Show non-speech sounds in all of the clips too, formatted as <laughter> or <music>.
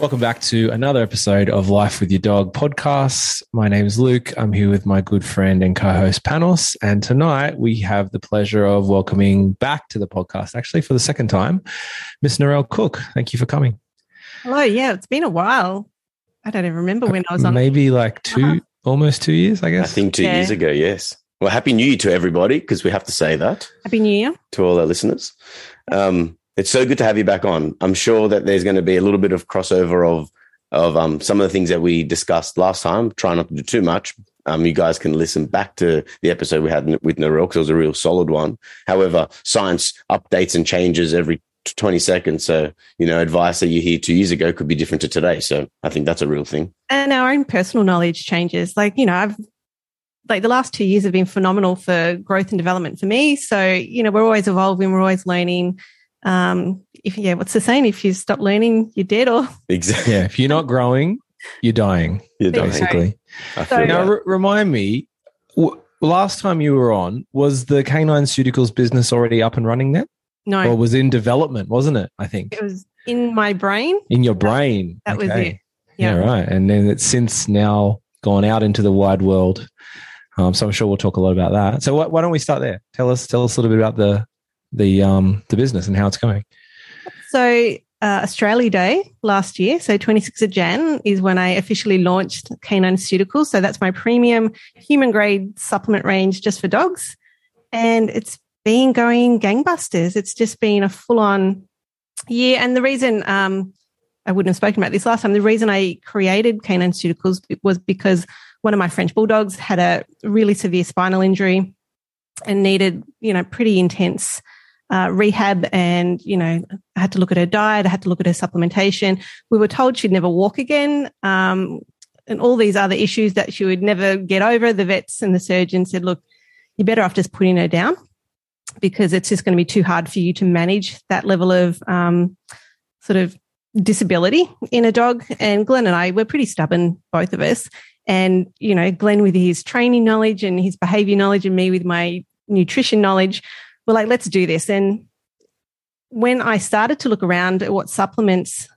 Welcome back to another episode of Life with Your Dog podcast. My name is Luke. I'm here with my good friend and co host Panos. And tonight we have the pleasure of welcoming back to the podcast, actually for the second time, Miss Narelle Cooke. Thank you for coming. Hello. Yeah, it's been a while. I don't even remember when I was on. Maybe like 2 uh-huh. almost two years, I guess. I think two yeah. years ago, yes. Well, Happy New Year to everybody, because we have to say that. Happy New Year. To all our listeners. Um, it's so good to have you back on. I'm sure that there's going to be a little bit of crossover of of um, some of the things that we discussed last time. Try not to do too much. Um, you guys can listen back to the episode we had with Narelle because it was a real solid one. However, science updates and changes every 20 seconds. So, you know, advice that you hear two years ago could be different to today. So I think that's a real thing. And our own personal knowledge changes. Like, you know, I've like the last two years have been phenomenal for growth and development for me. So, you know, we're always evolving, we're always learning um, if yeah, what's the saying? If you stop learning, you're dead. Or <laughs> exactly, yeah. If you're not growing, you're dying. You're dying. basically. So, now, r- remind me. W- last time you were on, was the Canine Ceuticals business already up and running then? No, or was in development, wasn't it? I think it was in my brain. In your brain. That, that okay. was it. Yeah. yeah, right. And then it's since now gone out into the wide world. Um, so I'm sure we'll talk a lot about that. So wh- why don't we start there? Tell us, tell us a little bit about the the um, the business and how it's going? So uh, Australia Day last year, so 26th of Jan, is when I officially launched Canine Ceuticals. So that's my premium human grade supplement range just for dogs. And it's been going gangbusters. It's just been a full on year. And the reason um, I wouldn't have spoken about this last time, the reason I created Canine Ceuticals was because one of my French bulldogs had a really severe spinal injury and needed, you know, pretty intense uh, rehab and, you know, I had to look at her diet. I had to look at her supplementation. We were told she'd never walk again. Um, and all these other issues that she would never get over. The vets and the surgeon said, look, you're better off just putting her down because it's just going to be too hard for you to manage that level of um, sort of disability in a dog. And Glenn and I, we're pretty stubborn, both of us. And, you know, Glenn with his training knowledge and his behavior knowledge, and me with my nutrition knowledge, we're like, let's do this. And when I started to look around at what supplements,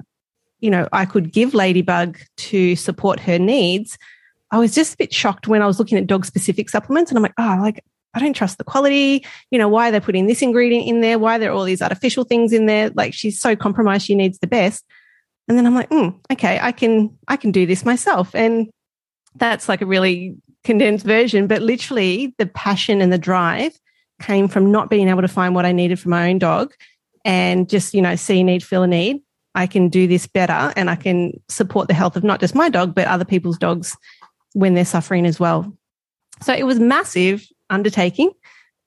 you know, I could give Ladybug to support her needs, I was just a bit shocked when I was looking at dog specific supplements. And I'm like, oh, like, I don't trust the quality. You know, why are they putting this ingredient in there? Why are there all these artificial things in there? Like she's so compromised, she needs the best. And then I'm like, mm, okay, I can, I can do this myself. And that's like a really condensed version, but literally the passion and the drive came from not being able to find what I needed for my own dog and just, you know, see need, feel a need. I can do this better and I can support the health of not just my dog, but other people's dogs when they're suffering as well. So it was massive undertaking,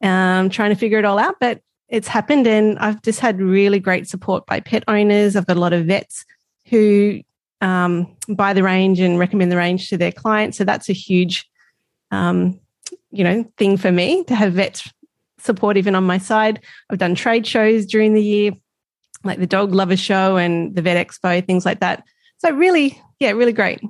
um, trying to figure it all out, but it's happened and I've just had really great support by pet owners. I've got a lot of vets who um, buy the range and recommend the range to their clients. So that's a huge, um, you know, thing for me to have vets support even on my side. I've done trade shows during the year, like the Dog Lover Show and the Vet Expo, things like that. So really, yeah, really great.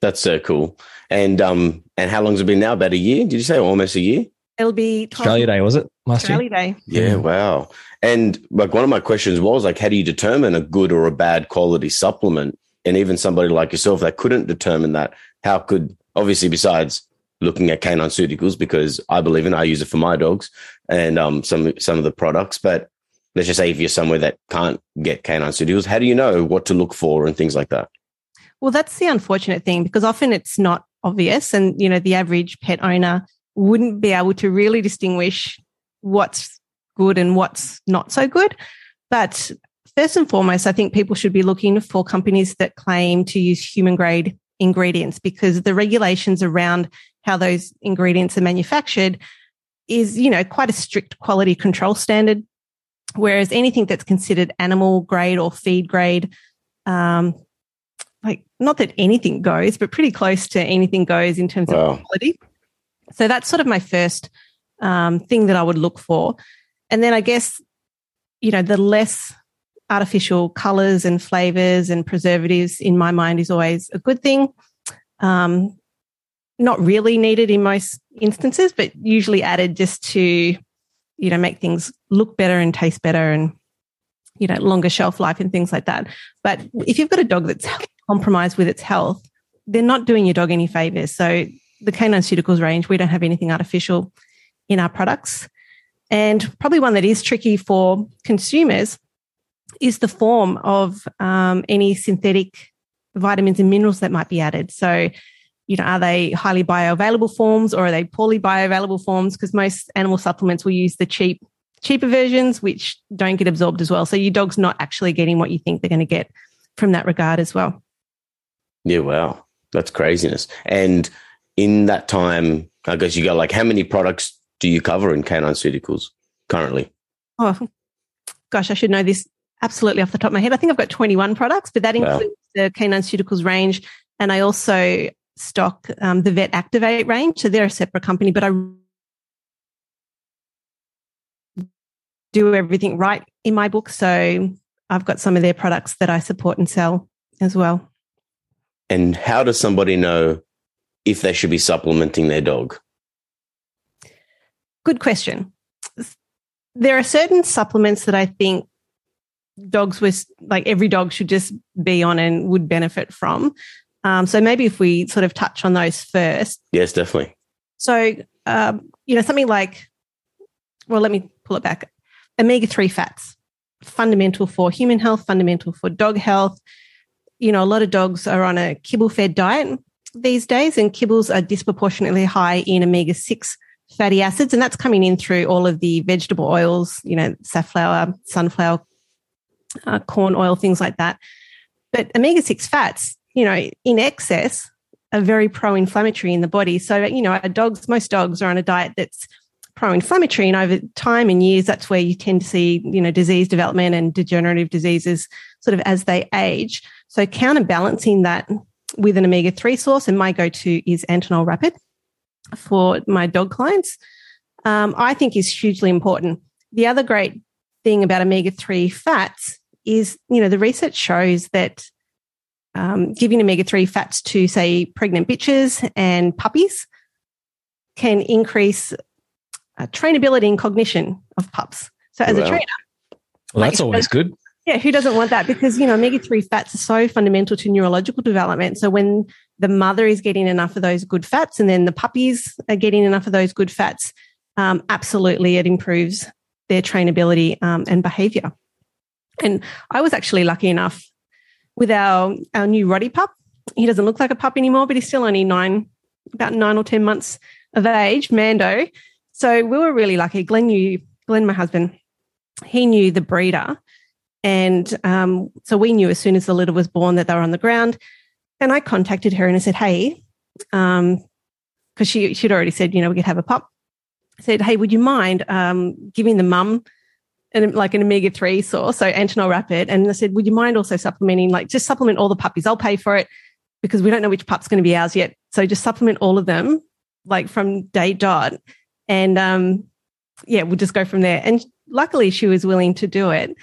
That's so cool. And um, and how long's it been now? About a year? Did you say almost a year? It'll be 12. Australia Day, was it last Australia year? Day. Yeah, wow. And like one of my questions was like, how do you determine a good or a bad quality supplement? And even somebody like yourself that couldn't determine that, how could obviously besides looking at canine ceuticals because I believe in I use it for my dogs and um, some some of the products. But let's just say if you're somewhere that can't get canine ceuticals, how do you know what to look for and things like that? Well, that's the unfortunate thing because often it's not obvious, and you know the average pet owner wouldn't be able to really distinguish what's good and what's not so good. But first and foremost, I think people should be looking for companies that claim to use human grade ingredients because the regulations around how those ingredients are manufactured is, you know, quite a strict quality control standard. Whereas anything that's considered animal grade or feed grade, um, like not that anything goes, but pretty close to anything goes in terms Wow. of quality. So that's sort of my first um, thing that I would look for. And then I guess, you know, the less artificial colors and flavors and preservatives in my mind is always a good thing. Um, not really needed in most instances, but usually added just to, you know, make things look better and taste better and, you know, longer shelf life and things like that. But if you've got a dog that's compromised with its health, they're not doing your dog any favors. So the canine Ceuticals range, we don't have anything artificial in our products. And probably one that is tricky for consumers is the form of um, any synthetic vitamins and minerals that might be added. So, you know, are they highly bioavailable forms or are they poorly bioavailable forms? Because most animal supplements will use the cheap, cheaper versions, which don't get absorbed as well. So your dog's not actually getting what you think they're going to get from that regard as well. Yeah, wow. That's craziness. And in that time, I guess you go like how many products do you cover in canine ceuticals currently? Oh, gosh, I should know this absolutely off the top of my head. I think I've got 21 products, but that Wow. includes the Canine Ceuticals range. And I also stock um, the Vet Activate range. So they're a separate company, but I do everything right in my book. So I've got some of their products that I support and sell as well. And how does somebody know if they should be supplementing their dog? Good question. There are certain supplements that I think dogs with like every dog should just be on and would benefit from. Um, so maybe if we sort of touch on those first. Yes, definitely. So, um, you know, something like, well, let me pull it back. Omega 3 fats, fundamental for human health, fundamental for dog health. You know, a lot of dogs are on a kibble fed diet these days, and kibbles are disproportionately high in omega 6 fatty acids. And that's coming in through all of the vegetable oils, you know, safflower, sunflower, uh, corn oil, things like that. But omega 6 fats, you know, in excess are very pro inflammatory in the body. So, you know, dogs, most dogs are on a diet that's pro inflammatory. And over time and years, that's where you tend to see, you know, disease development and degenerative diseases sort of as they age. So, counterbalancing that with an omega 3 source, and my go to is Antinol Rapid for my dog clients, um, I think is hugely important. The other great thing about omega 3 fats is, you know, the research shows that um, giving omega 3 fats to, say, pregnant bitches and puppies can increase uh, trainability and cognition of pups. So, as Wow. a trainer, Well, that's Like, always good. yeah, who doesn't want that? Because, you know, omega 3 fats are so fundamental to neurological development. So, when the mother is getting enough of those good fats and then the puppies are getting enough of those good fats, um, absolutely it improves their trainability um, and behavior. And I was actually lucky enough with our, our new Rottie pup. He doesn't look like a pup anymore, but he's still only nine, about nine or 10 months of age, Mando. So we were really lucky. Glenn knew, Glenn, my husband, he knew the breeder. And um, so we knew as soon as the litter was born that they were on the ground. And I contacted her and I said, hey, because she, she'd already said, you know, we could have a pup. I said, hey, would you mind um, giving the mum an, like an omega 3 source, so Antinol Rapid? And I said, would you mind also supplementing, like just supplement all the puppies? I'll pay for it because we don't know which pup's going to be ours yet. So just supplement all of them, like from day dot. And um, yeah, we'll just go from there. And luckily, she was willing to do it.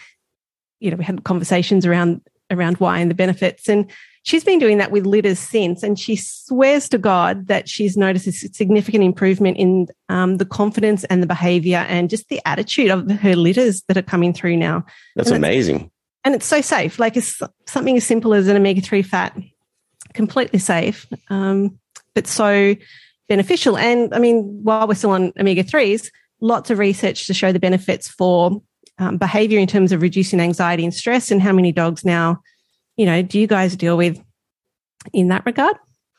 You know, we had conversations around around why and the benefits, and she's been doing that with litters since. And she swears to God that she's noticed a significant improvement in um, the confidence and the behavior and just the attitude of her litters that are coming through now. That's And amazing. And it's so safe. Like it's something as simple as an omega three fat, completely safe, um, but so beneficial. And I mean, while we're still on omega threes, lots of research to show the benefits for um, behavior in terms of reducing anxiety and stress. And how many dogs now, you know, do you guys deal with in that regard?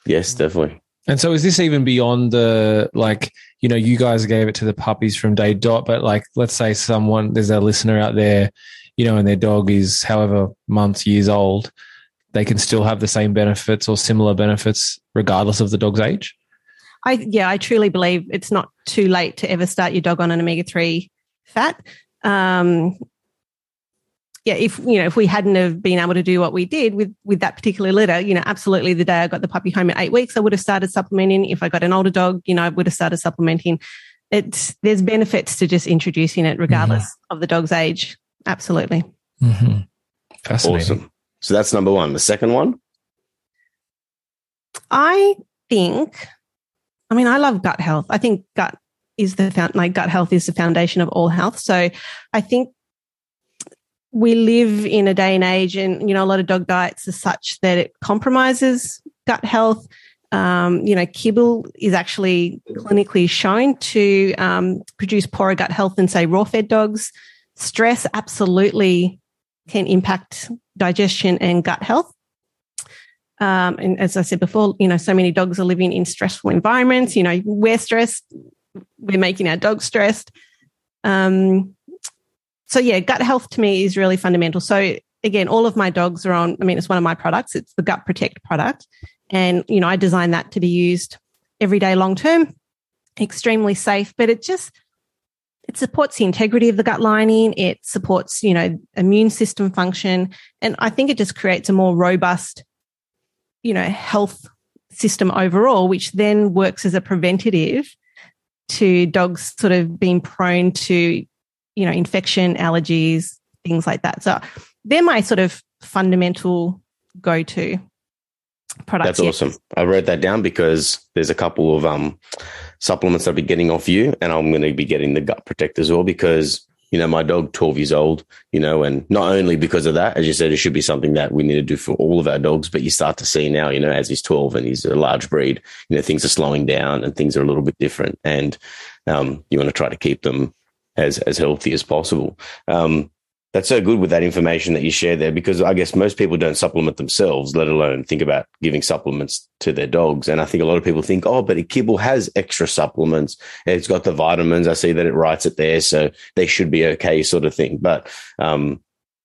Yes, definitely. And so is this even beyond the like, you know, you guys gave it to the puppies from day dot, but like let's say someone there's a listener out there, you know, and their dog is however months, years old, they can still have the same benefits or similar benefits regardless of the dog's age. I yeah, I truly believe it's not too late to ever start your dog on an omega three fat. Um, yeah, if you know, if we hadn't have been able to do what we did with with that particular litter, you know, absolutely, the day I got the puppy home at eight weeks, I would have started supplementing. If I got an older dog, you know, I would have started supplementing. It's there's benefits to just introducing it regardless mm-hmm. of the dog's age. Absolutely. Mm-hmm. Fascinating. Awesome. So that's number one. The second one, I think. I mean, I love gut health. I think gut is the like gut health is the foundation of all health. So I think we live in a day and age, and you know, a lot of dog diets are such that it compromises gut health. Um, you know, kibble is actually clinically shown to um, produce poorer gut health than, say, raw fed dogs. Stress absolutely can impact digestion and gut health. Um, and as I said before, you know, so many dogs are living in stressful environments. You know, we're stressed, we're making our dogs stressed. Um, so yeah, gut health to me is really fundamental. So again, all of my dogs are on, I mean, it's one of my products. It's the Gut Protect product. And, you know, I designed that to be used every day long term, extremely safe, but it just, it supports the integrity of the gut lining. It supports, you know, immune system function. And I think it just creates a more robust, you know, health system overall, which then works as a preventative to dogs sort of being prone to you know, infection, allergies, things like that. So they're my sort of fundamental go to products. That's awesome. I wrote that down because there's a couple of um, supplements I'll be getting off you, and I'm going to be getting the gut protect as well because you know my dog 12 years old you know and not only because of that as you said it should be something that we need to do for all of our dogs but you start to see now you know as he's 12 and he's a large breed you know things are slowing down and things are a little bit different and um, you want to try to keep them as as healthy as possible. Um, that's so good with that information that you share there because I guess most people don't supplement themselves, let alone think about giving supplements to their dogs. And I think a lot of people think, oh, but a kibble has extra supplements. It's got the vitamins. I see that it writes it there, so they should be okay, sort of thing. But um,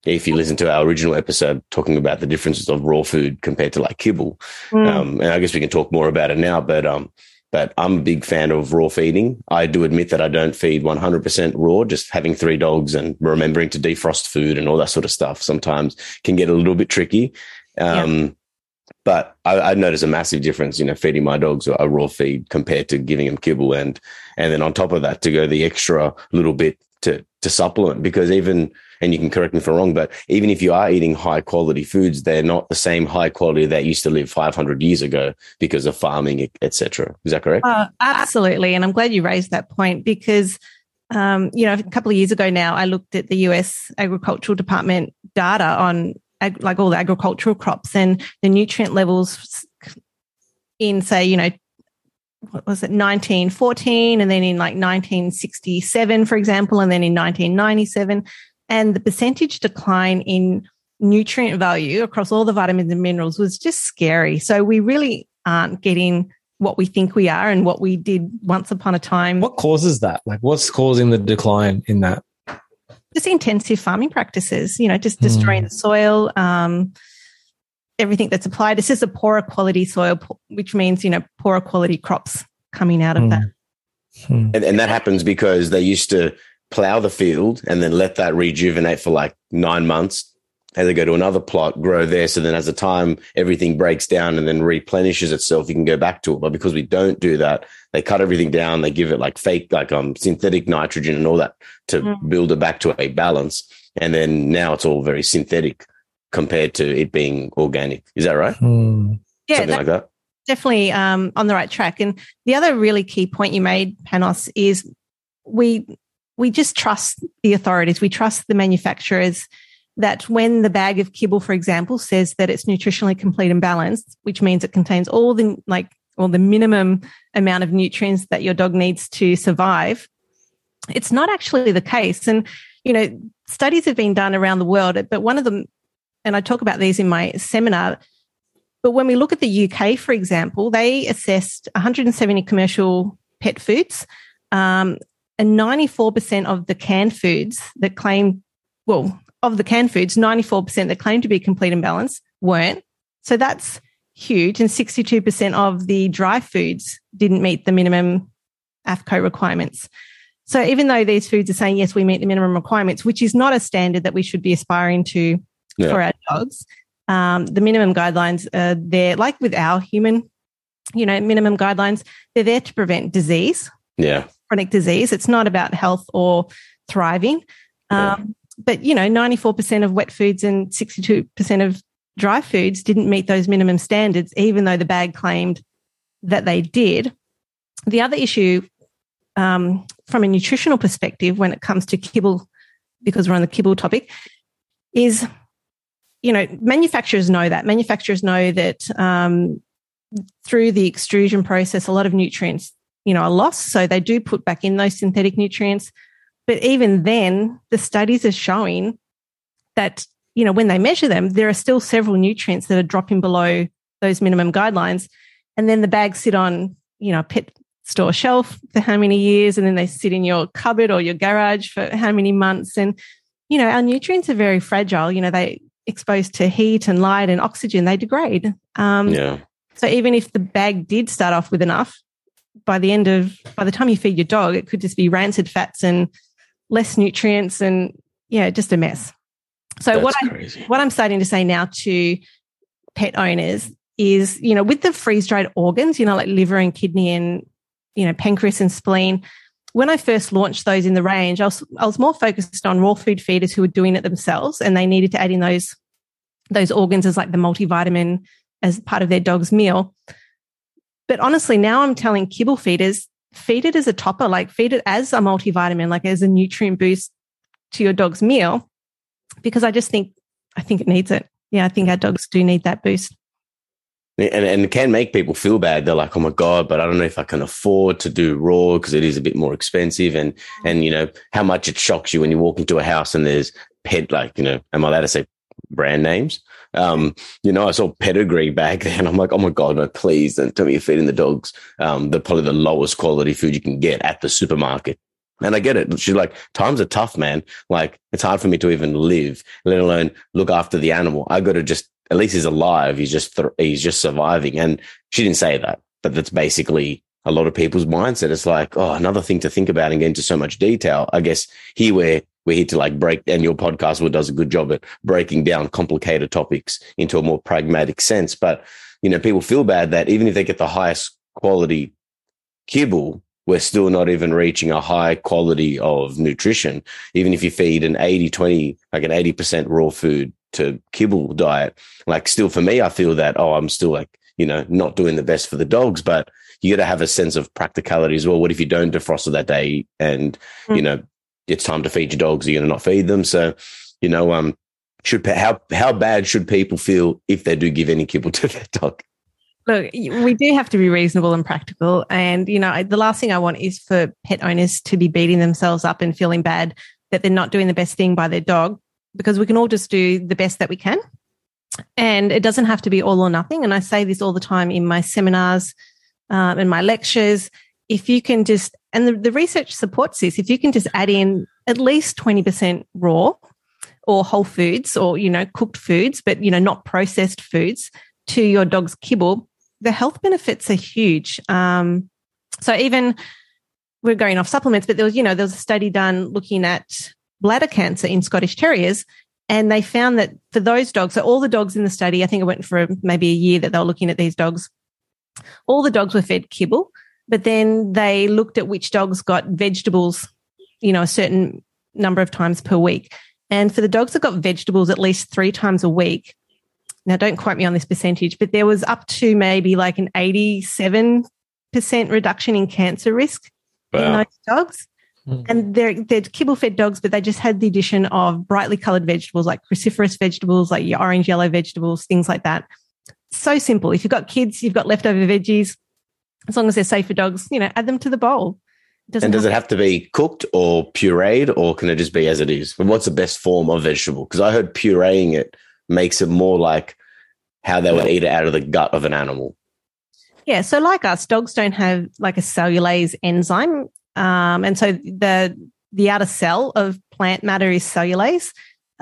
if you listen to our original episode talking about the differences of raw food compared to like kibble, mm. um, and I guess we can talk more about it now. But um, but I'm a big fan of raw feeding. I do admit that I don't feed 100% raw, just having three dogs and remembering to defrost food and all that sort of stuff sometimes can get a little bit tricky. Um, yeah. But I, I notice a massive difference, you know, feeding my dogs a raw feed compared to giving them kibble and, and then on top of that to go the extra little bit to, to supplement because even and you can correct me if I'm wrong, but even if you are eating high quality foods, they're not the same high quality that used to live 500 years ago because of farming, etc. Is that correct? Uh, absolutely, and I'm glad you raised that point because. Um, you know, a couple of years ago now, I looked at the US Agricultural Department data on ag- like all the agricultural crops and the nutrient levels in, say, you know, what was it, 1914, and then in like 1967, for example, and then in 1997 and the percentage decline in nutrient value across all the vitamins and minerals was just scary. So we really aren't getting what we think we are and what we did once upon a time. What causes that? Like what's causing the decline in that? Just intensive farming practices, you know, just destroying mm. the soil, um, everything that's applied. This is a poorer quality soil, which means, you know, poorer quality crops coming out of mm. that. Hmm. And, and that happens because they used to plow the field and then let that rejuvenate for like nine months and then go to another plot, grow there. So then as the time everything breaks down and then replenishes itself, you can go back to it. But because we don't do that, they cut everything down. They give it like fake, like um synthetic nitrogen and all that to mm. build it back to a balance. And then now it's all very synthetic compared to it being organic. Is that right? Mm. Yeah, Something like that. Definitely um, on the right track. And the other really key point you made, Panos, is we we just trust the authorities. We trust the manufacturers that when the bag of kibble, for example, says that it's nutritionally complete and balanced, which means it contains all the like all the minimum amount of nutrients that your dog needs to survive, it's not actually the case. And you know, studies have been done around the world, but one of them, and I talk about these in my seminar. But when we look at the UK, for example, they assessed 170 commercial pet foods um, and 94% of the canned foods that claim, well, of the canned foods, 94% that claim to be complete and balanced weren't. So that's huge. And 62% of the dry foods didn't meet the minimum AAFCO requirements. So even though these foods are saying, yes, we meet the minimum requirements, which is not a standard that we should be aspiring to yeah. for our dogs, um, the minimum guidelines are there, like with our human, you know, minimum guidelines, they're there to prevent disease. Yeah. Chronic disease. It's not about health or thriving. Um, but, you know, 94% of wet foods and 62% of dry foods didn't meet those minimum standards, even though the bag claimed that they did. The other issue um, from a nutritional perspective when it comes to kibble, because we're on the kibble topic, is you know manufacturers know that manufacturers know that um, through the extrusion process, a lot of nutrients you know a loss. so they do put back in those synthetic nutrients. But even then, the studies are showing that you know when they measure them, there are still several nutrients that are dropping below those minimum guidelines, and then the bags sit on you know pet store shelf for how many years? And then they sit in your cupboard or your garage for how many months? And you know our nutrients are very fragile. You know they exposed to heat and light and oxygen. They degrade. Um, yeah. so even if the bag did start off with enough by the end of by the time you feed your dog it could just be rancid fats and less nutrients and yeah just a mess so That's what I what I'm starting to say now to pet owners is, you know, with the freeze dried organs, you know, like liver and kidney and you know, pancreas and spleen. When I first launched those in the range, I was, I was more focused on raw food feeders who were doing it themselves and they needed to add in those, those organs as like the multivitamin as part of their dog's meal. But honestly, now I'm telling kibble feeders, feed it as a topper, like feed it as a multivitamin, like as a nutrient boost to your dog's meal, because I just think, I think it needs it. Yeah, I think our dogs do need that boost and, and it can make people feel bad. They're like, oh my God, but I don't know if I can afford to do raw because it is a bit more expensive. And, mm. and, you know, how much it shocks you when you walk into a house and there's pet, like, you know, am I allowed to say brand names? Um, you know, I saw pedigree back <laughs> then. I'm like, oh my God, no, please don't tell me you're feeding the dogs, um, the probably the lowest quality food you can get at the supermarket. And I get it. She's like, times are tough, man. Like, it's hard for me to even live, let alone look after the animal. I got to just at least he's alive. He's just th- he's just surviving. And she didn't say that, but that's basically a lot of people's mindset. It's like, oh, another thing to think about and get into so much detail. I guess here we're we're here to like break, and your podcast does a good job at breaking down complicated topics into a more pragmatic sense. But you know, people feel bad that even if they get the highest quality kibble, we're still not even reaching a high quality of nutrition. Even if you feed an 80, 20, like an 80% raw food to kibble diet. Like still for me, I feel that, oh, I'm still like, you know, not doing the best for the dogs, but you got to have a sense of practicality as well. What if you don't defrost that day and, mm. you know, it's time to feed your dogs? Are you going to not feed them? So, you know, um, should, how, how bad should people feel if they do give any kibble <laughs> to their dog? Look, we do have to be reasonable and practical. And, you know, the last thing I want is for pet owners to be beating themselves up and feeling bad that they're not doing the best thing by their dog because we can all just do the best that we can. And it doesn't have to be all or nothing. And I say this all the time in my seminars um, and my lectures. If you can just, and the, the research supports this, if you can just add in at least 20% raw or whole foods or, you know, cooked foods, but, you know, not processed foods to your dog's kibble, the health benefits are huge. Um, so even we're going off supplements, but there was, you know, there was a study done looking at bladder cancer in Scottish Terriers. And they found that for those dogs, so all the dogs in the study, I think it went for maybe a year that they were looking at these dogs, all the dogs were fed kibble, but then they looked at which dogs got vegetables, you know, a certain number of times per week. And for the dogs that got vegetables at least three times a week, now don't quote me on this percentage, but there was up to maybe like an 87% reduction in cancer risk wow. in those dogs. Mm. And they're, they're kibble fed dogs, but they just had the addition of brightly colored vegetables like cruciferous vegetables, like your orange, yellow vegetables, things like that. So simple. If you've got kids, you've got leftover veggies, as long as they're safe for dogs, you know, add them to the bowl. and does it have to be cooked or pureed, or can it just be as it is? What's the best form of vegetable? Because I heard pureeing it makes it more like how they would eat it out of the gut of an animal. Yeah, so like us, dogs don't have like a cellulase enzyme um, and so the the outer cell of plant matter is cellulose.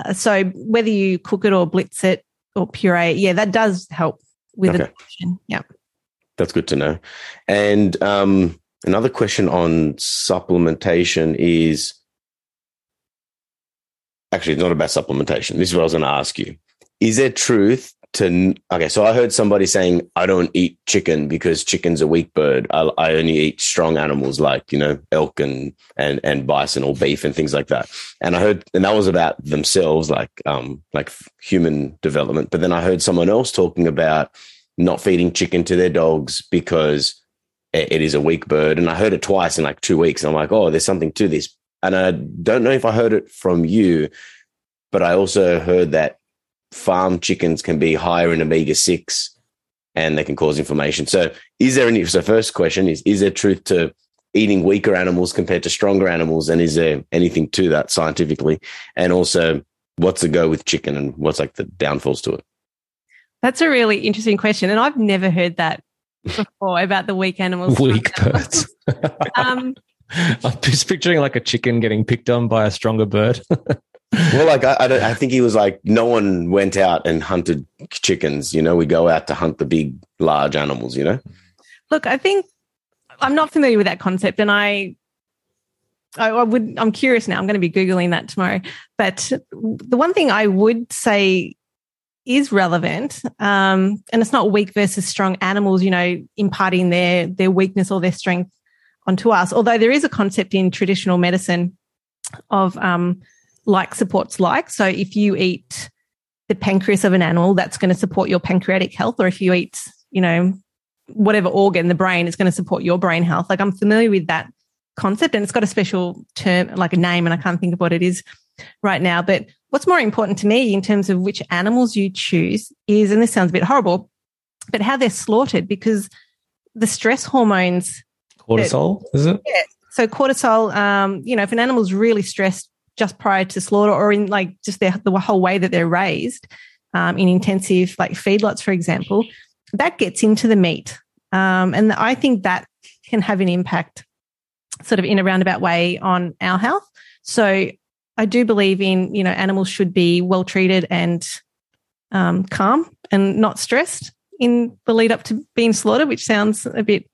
Uh, so whether you cook it or blitz it or puree, yeah, that does help with okay. addiction. Yeah, that's good to know. And um, another question on supplementation is actually it's not about supplementation. This is what I was going to ask you. Is there truth to okay? So I heard somebody saying I don't eat chicken because chicken's a weak bird. I, I only eat strong animals like you know elk and and and bison or beef and things like that. And I heard and that was about themselves, like um like human development. But then I heard someone else talking about not feeding chicken to their dogs because it is a weak bird. And I heard it twice in like two weeks. And I'm like, oh, there's something to this. And I don't know if I heard it from you, but I also heard that farm chickens can be higher in omega 6 and they can cause inflammation. So, is there any? So, first question is Is there truth to eating weaker animals compared to stronger animals? And is there anything to that scientifically? And also, what's the go with chicken and what's like the downfalls to it? That's a really interesting question. And I've never heard that before about the weak animals. <laughs> Weak birds. <laughs> um, <laughs> I'm just picturing like a chicken getting picked on by a stronger bird. well, like I, I, I, think he was like, no one went out and hunted chickens. You know, we go out to hunt the big, large animals. You know. Look, I think I'm not familiar with that concept, and I, I, I would. I'm curious now. I'm going to be googling that tomorrow. But the one thing I would say is relevant, um, and it's not weak versus strong animals. You know, imparting their their weakness or their strength onto us. Although there is a concept in traditional medicine of um, like supports like. So if you eat the pancreas of an animal, that's going to support your pancreatic health. Or if you eat, you know, whatever organ, the brain is going to support your brain health. Like I'm familiar with that concept and it's got a special term, like a name, and I can't think of what it is right now. But what's more important to me in terms of which animals you choose is, and this sounds a bit horrible, but how they're slaughtered because the stress hormones. Cortisol, that, is it? Yeah. So cortisol, um, you know, if an animal's really stressed just prior to slaughter or in like just their, the whole way that they're raised um, in intensive like feedlots, for example, that gets into the meat. Um, and I think that can have an impact sort of in a roundabout way on our health. So I do believe in, you know, animals should be well treated and um, calm and not stressed in the lead up to being slaughtered, which sounds a bit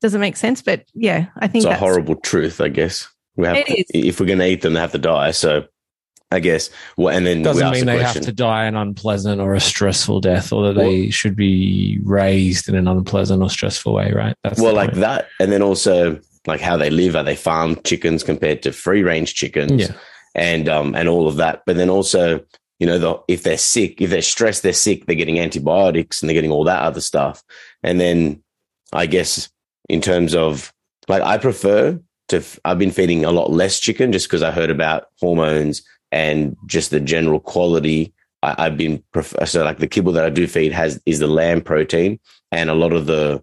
doesn't make sense. But yeah, I think it's a horrible truth, I guess. We have, if we're going to eat them, they have to die. So I guess. Well, and then doesn't mean the they have to die an unpleasant or a stressful death, or that well, they should be raised in an unpleasant or stressful way, right? That's well, like that, and then also like how they live. Are they farm chickens compared to free range chickens? Yeah. And um and all of that, but then also you know the, if they're sick, if they're stressed, they're sick. They're getting antibiotics and they're getting all that other stuff. And then I guess in terms of like I prefer to I've been feeding a lot less chicken just because I heard about hormones and just the general quality. I, have been so like the kibble that I do feed has is the lamb protein, and a lot of the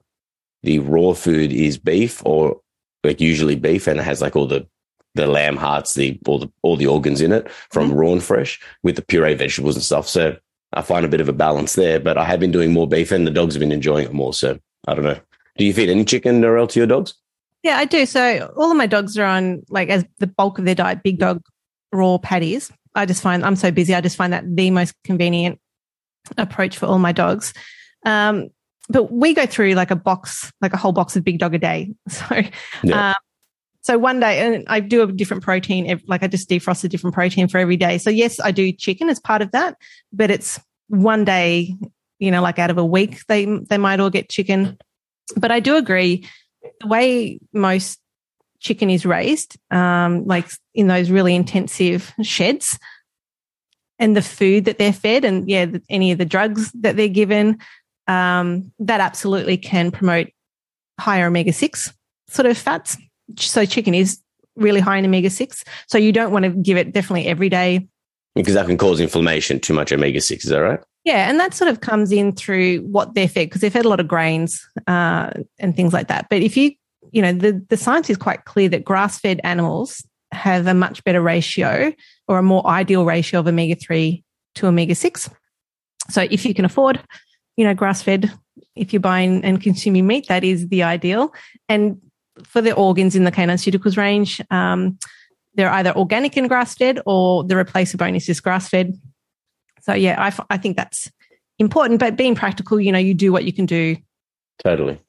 the raw food is beef or like usually beef, and it has like all the the lamb hearts, the all the all the organs in it from mm-hmm. raw and fresh with the puree vegetables and stuff. So I find a bit of a balance there, but I have been doing more beef, and the dogs have been enjoying it more. So I don't know. Do you feed any chicken, Narelle, to your dogs? Yeah, I do. So all of my dogs are on like as the bulk of their diet, big dog raw patties. I just find I'm so busy. I just find that the most convenient approach for all my dogs. Um, but we go through like a box, like a whole box of big dog a day. <laughs> So, yeah. um, so one day, and I do a different protein. Like I just defrost a different protein for every day. So yes, I do chicken as part of that, but it's one day. You know, like out of a week, they they might all get chicken. But I do agree the way most chicken is raised, um, like in those really intensive sheds, and the food that they're fed, and yeah, any of the drugs that they're given, um, that absolutely can promote higher omega six sort of fats. So chicken is really high in omega six. So you don't want to give it definitely every day because that can cause inflammation. Too much omega six, is that right? Yeah, and that sort of comes in through what they're fed because they're fed a lot of grains uh, and things like that. But if you, you know, the, the science is quite clear that grass fed animals have a much better ratio or a more ideal ratio of omega 3 to omega 6. So if you can afford, you know, grass fed, if you're buying and consuming meat, that is the ideal. And for the organs in the canine pharmaceuticals range, um, they're either organic and grass fed or the replacer bone is grass fed. So yeah, I, I think that's important. But being practical, you know, you do what you can do. Totally.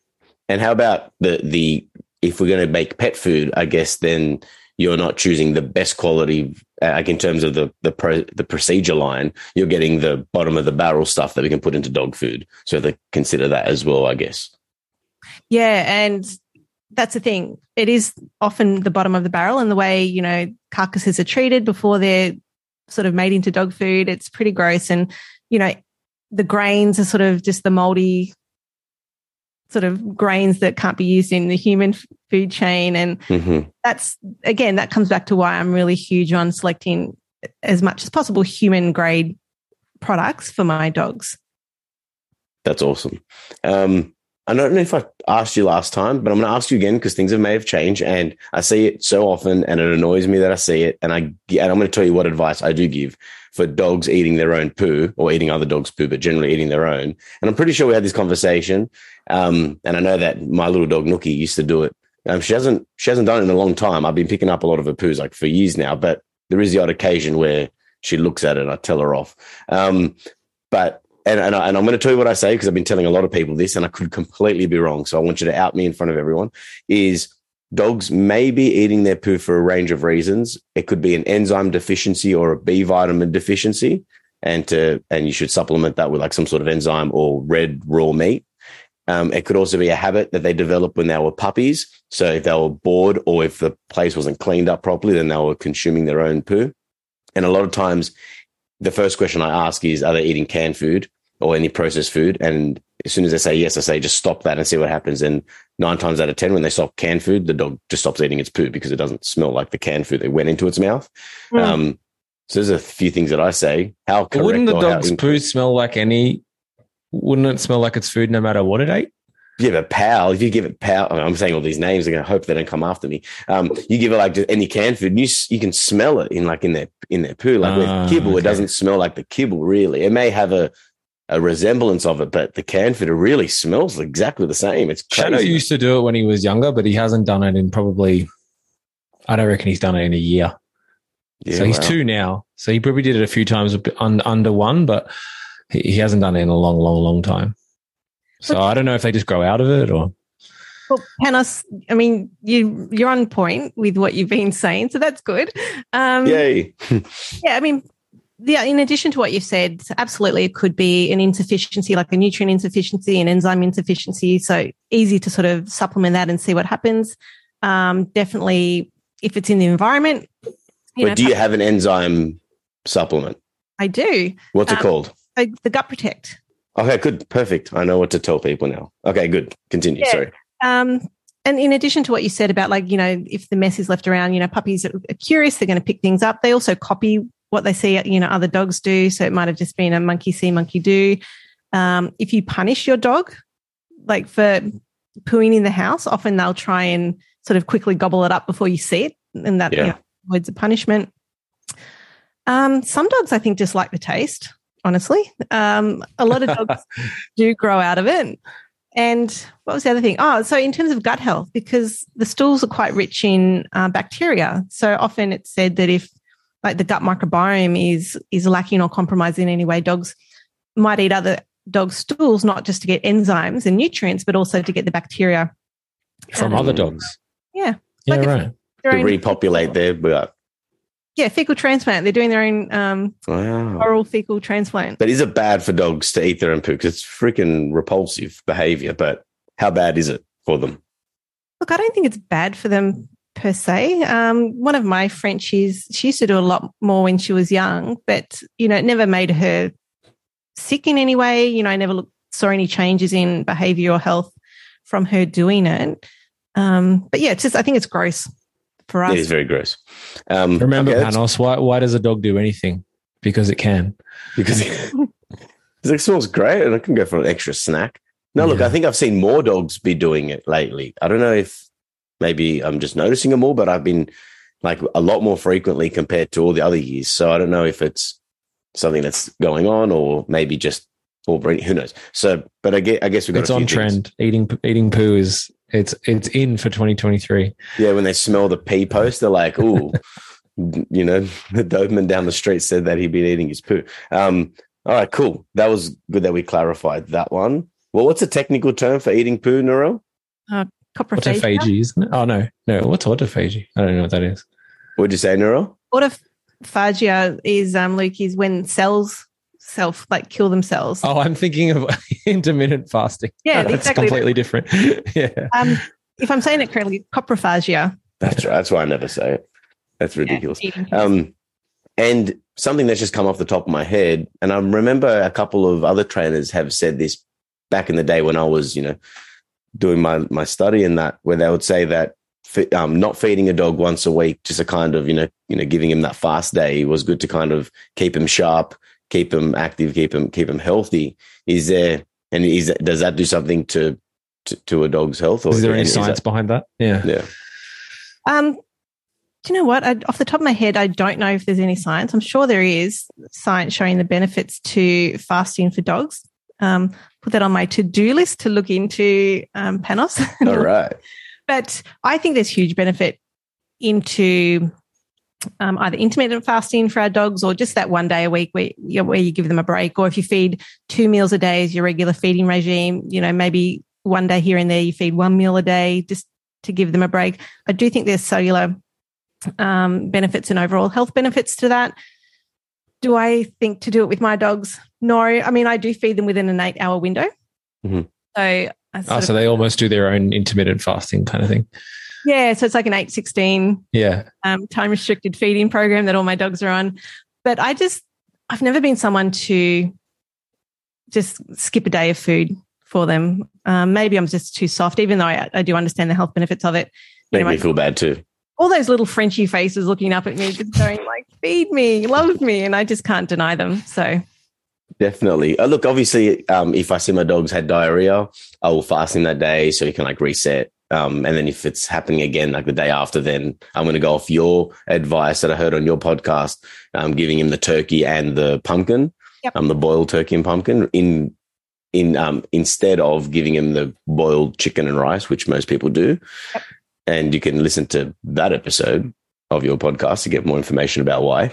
And how about the the if we're going to make pet food, I guess then you're not choosing the best quality, uh, like in terms of the the pro, the procedure line. You're getting the bottom of the barrel stuff that we can put into dog food. So they consider that as well, I guess. Yeah, and that's the thing. It is often the bottom of the barrel, and the way you know carcasses are treated before they're sort of made into dog food. It's pretty gross, and you know the grains are sort of just the moldy sort of grains that can't be used in the human food chain. And mm-hmm. that's, again, that comes back to why I'm really huge on selecting as much as possible human grade products for my dogs. That's awesome. Um, I don't know if I asked you last time, but I'm going to ask you again because things have may have changed, and I see it so often, and it annoys me that I see it. And I and I'm going to tell you what advice I do give for dogs eating their own poo or eating other dogs' poo, but generally eating their own. And I'm pretty sure we had this conversation. Um, and I know that my little dog Nookie used to do it. Um, she hasn't she hasn't done it in a long time. I've been picking up a lot of her poos like for years now, but there is the odd occasion where she looks at it and I tell her off. Um, but and, and, I, and I'm going to tell you what I say because I've been telling a lot of people this and I could completely be wrong. So I want you to out me in front of everyone is dogs may be eating their poo for a range of reasons. It could be an enzyme deficiency or a B vitamin deficiency. And to, and you should supplement that with like some sort of enzyme or red raw meat. Um, it could also be a habit that they developed when they were puppies. So if they were bored or if the place wasn't cleaned up properly, then they were consuming their own poo. And a lot of times the first question I ask is, are they eating canned food or any processed food? And as soon as they say yes, I say, just stop that and see what happens. And nine times out of 10, when they stop canned food, the dog just stops eating its poo because it doesn't smell like the canned food that went into its mouth. Mm. Um, so there's a few things that I say. How correct wouldn't the dog's poo smell like any? Wouldn't it smell like its food no matter what it ate? You Yeah, but pal, if you give it pal, I am saying all these names. I'm going to hope they don't come after me. Um, you give it like any canned food, you you can smell it in like in their in their poo. Like with ah, kibble, okay. it doesn't smell like the kibble. Really, it may have a a resemblance of it, but the can food really smells exactly the same. It's crazy. Shadow used to do it when he was younger, but he hasn't done it in probably. I don't reckon he's done it in a year. Yeah, so he's wow. two now. So he probably did it a few times under one, but he hasn't done it in a long, long, long time. So I don't know if they just grow out of it or. Well, Panos, I mean, you you're on point with what you've been saying, so that's good. Um, Yay! <laughs> yeah, I mean, yeah. In addition to what you've said, absolutely, it could be an insufficiency, like a nutrient insufficiency, an enzyme insufficiency. So easy to sort of supplement that and see what happens. Um, definitely, if it's in the environment. but know, do you have an enzyme supplement? I do. What's um, it called? the Gut Protect. Okay, good. Perfect. I know what to tell people now. Okay, good. Continue. Yeah. Sorry. Um, and in addition to what you said about like, you know, if the mess is left around, you know, puppies are curious, they're going to pick things up. They also copy what they see, you know, other dogs do. So it might have just been a monkey see, monkey do. Um, if you punish your dog, like for pooing in the house, often they'll try and sort of quickly gobble it up before you see it. And that yeah. you know, avoids a punishment. Um, some dogs, I think, just like the taste honestly. Um, a lot of <laughs> dogs do grow out of it. And what was the other thing? Oh, so in terms of gut health, because the stools are quite rich in uh, bacteria. So often it's said that if like the gut microbiome is is lacking or compromised in any way, dogs might eat other dogs' stools, not just to get enzymes and nutrients, but also to get the bacteria from um, other dogs. Yeah. Yeah, like right. To repopulate their gut. Yeah, fecal transplant. They're doing their own um, wow. oral fecal transplant. But is it bad for dogs to eat their own poo? Because it's freaking repulsive behavior. But how bad is it for them? Look, I don't think it's bad for them per se. Um, one of my Frenchies, she used to do a lot more when she was young, but you know, it never made her sick in any way. You know, I never look, saw any changes in behavior or health from her doing it. Um, but yeah, it's just I think it's gross for us. It is very gross. Um, Remember, okay, Panos, why, why does a dog do anything? Because it can. Because it <laughs> smells great and I can go for an extra snack. No, look, I think I've seen more dogs be doing it lately. I don't know if maybe I'm just noticing them more, but I've been like a lot more frequently compared to all the other years. So I don't know if it's something that's going on or maybe just or who knows. So, but I guess I guess we've got it's on trend. Things. Eating eating poo is it's it's in for 2023. Yeah, when they smell the pee post, they're like, "Ooh." <laughs> you know, the Doberman down the street said that he'd been eating his poo. Um, all right, cool. That was good that we clarified that one. Well, what's a technical term for eating poo, Narelle? Uh, Coprophagia. Autophagy, isn't it? Oh no, no. What's autophagy? I don't know what that is. What'd you say, Nero? Autophagia is um Luke is when cells self like kill themselves. Oh, I'm thinking of <laughs> intermittent fasting. Yeah, that's exactly. completely different. <laughs> yeah, Um, if I'm saying it correctly, coprophagia. That's right. That's why I never say it. That's ridiculous. eating- Um, and something that's just come off the top of my head, and I remember a couple of other trainers have said this back in the day when I was, you know, doing my my study and that, where they would say that um, not feeding a dog once a week, just a kind of, you know, you know, giving him that fast day was good to kind of keep him sharp, keep him active, keep him keep him healthy. Is there and is that, does that do something to to, to a dog's health? Or is there any and science behind that? Yeah. Yeah. Um, do you know what? I, off the top of my head, I don't know if there's any science. I'm sure there is science showing the benefits to fasting for dogs. Um, put that on my to-do list to look into um, Panos. All <laughs> right. but I think there's huge benefit into um, either intermittent fasting for our dogs or just that one day a week where, you know, where you give them a break. Or if you feed two meals a day as your regular feeding regime, you know, maybe one day here and there you feed one meal a day just to give them a break. I do think there's cellular um, benefits and overall health benefits to that. Do I think to do it with my dogs? No. I mean, I do feed them within an eight hour window. Mhm. So, I Oh, so they almost do their own intermittent fasting kind of thing. yeah, so it's like an eight sixteen. Yeah. um, time restricted feeding program that all my dogs are on. But I just, I've never been someone to just skip a day of food for them. Um, maybe I'm just too soft, even though I, I do understand the health benefits of it. You Make know, me feel bad too. all those little Frenchy faces looking up at me, just going like, "Feed me, love me," and I just can't deny them. So Definitely. Uh, look, obviously, um, if I see my dog's had diarrhea, I will fast him that day so he can like reset. Um, and then if it's happening again, like the day after, then I'm going to go off your advice that I heard on your podcast, um, giving him the turkey and the pumpkin, Yep. um, the boiled turkey and pumpkin in, in, um, instead of giving him the boiled chicken and rice, which most people do. And you can listen to that episode of your podcast to get more information about why.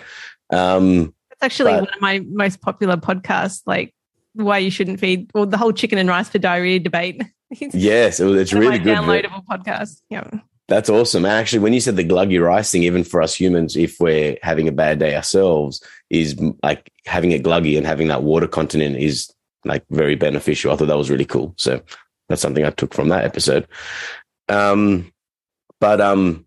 Um, it's actually But- one of my most popular podcasts. Like why you shouldn't feed, or the whole chicken and rice for diarrhea debate. <laughs> It's yes, it was, it's really good. downloadable podcast. Yeah. That's awesome. And actually, when you said the gluggy rice thing, even for us humans, if we're having a bad day ourselves, is like having it gluggy and having that water continent is like very beneficial. I thought that was really cool. So that's something I took from that episode. Um, but um,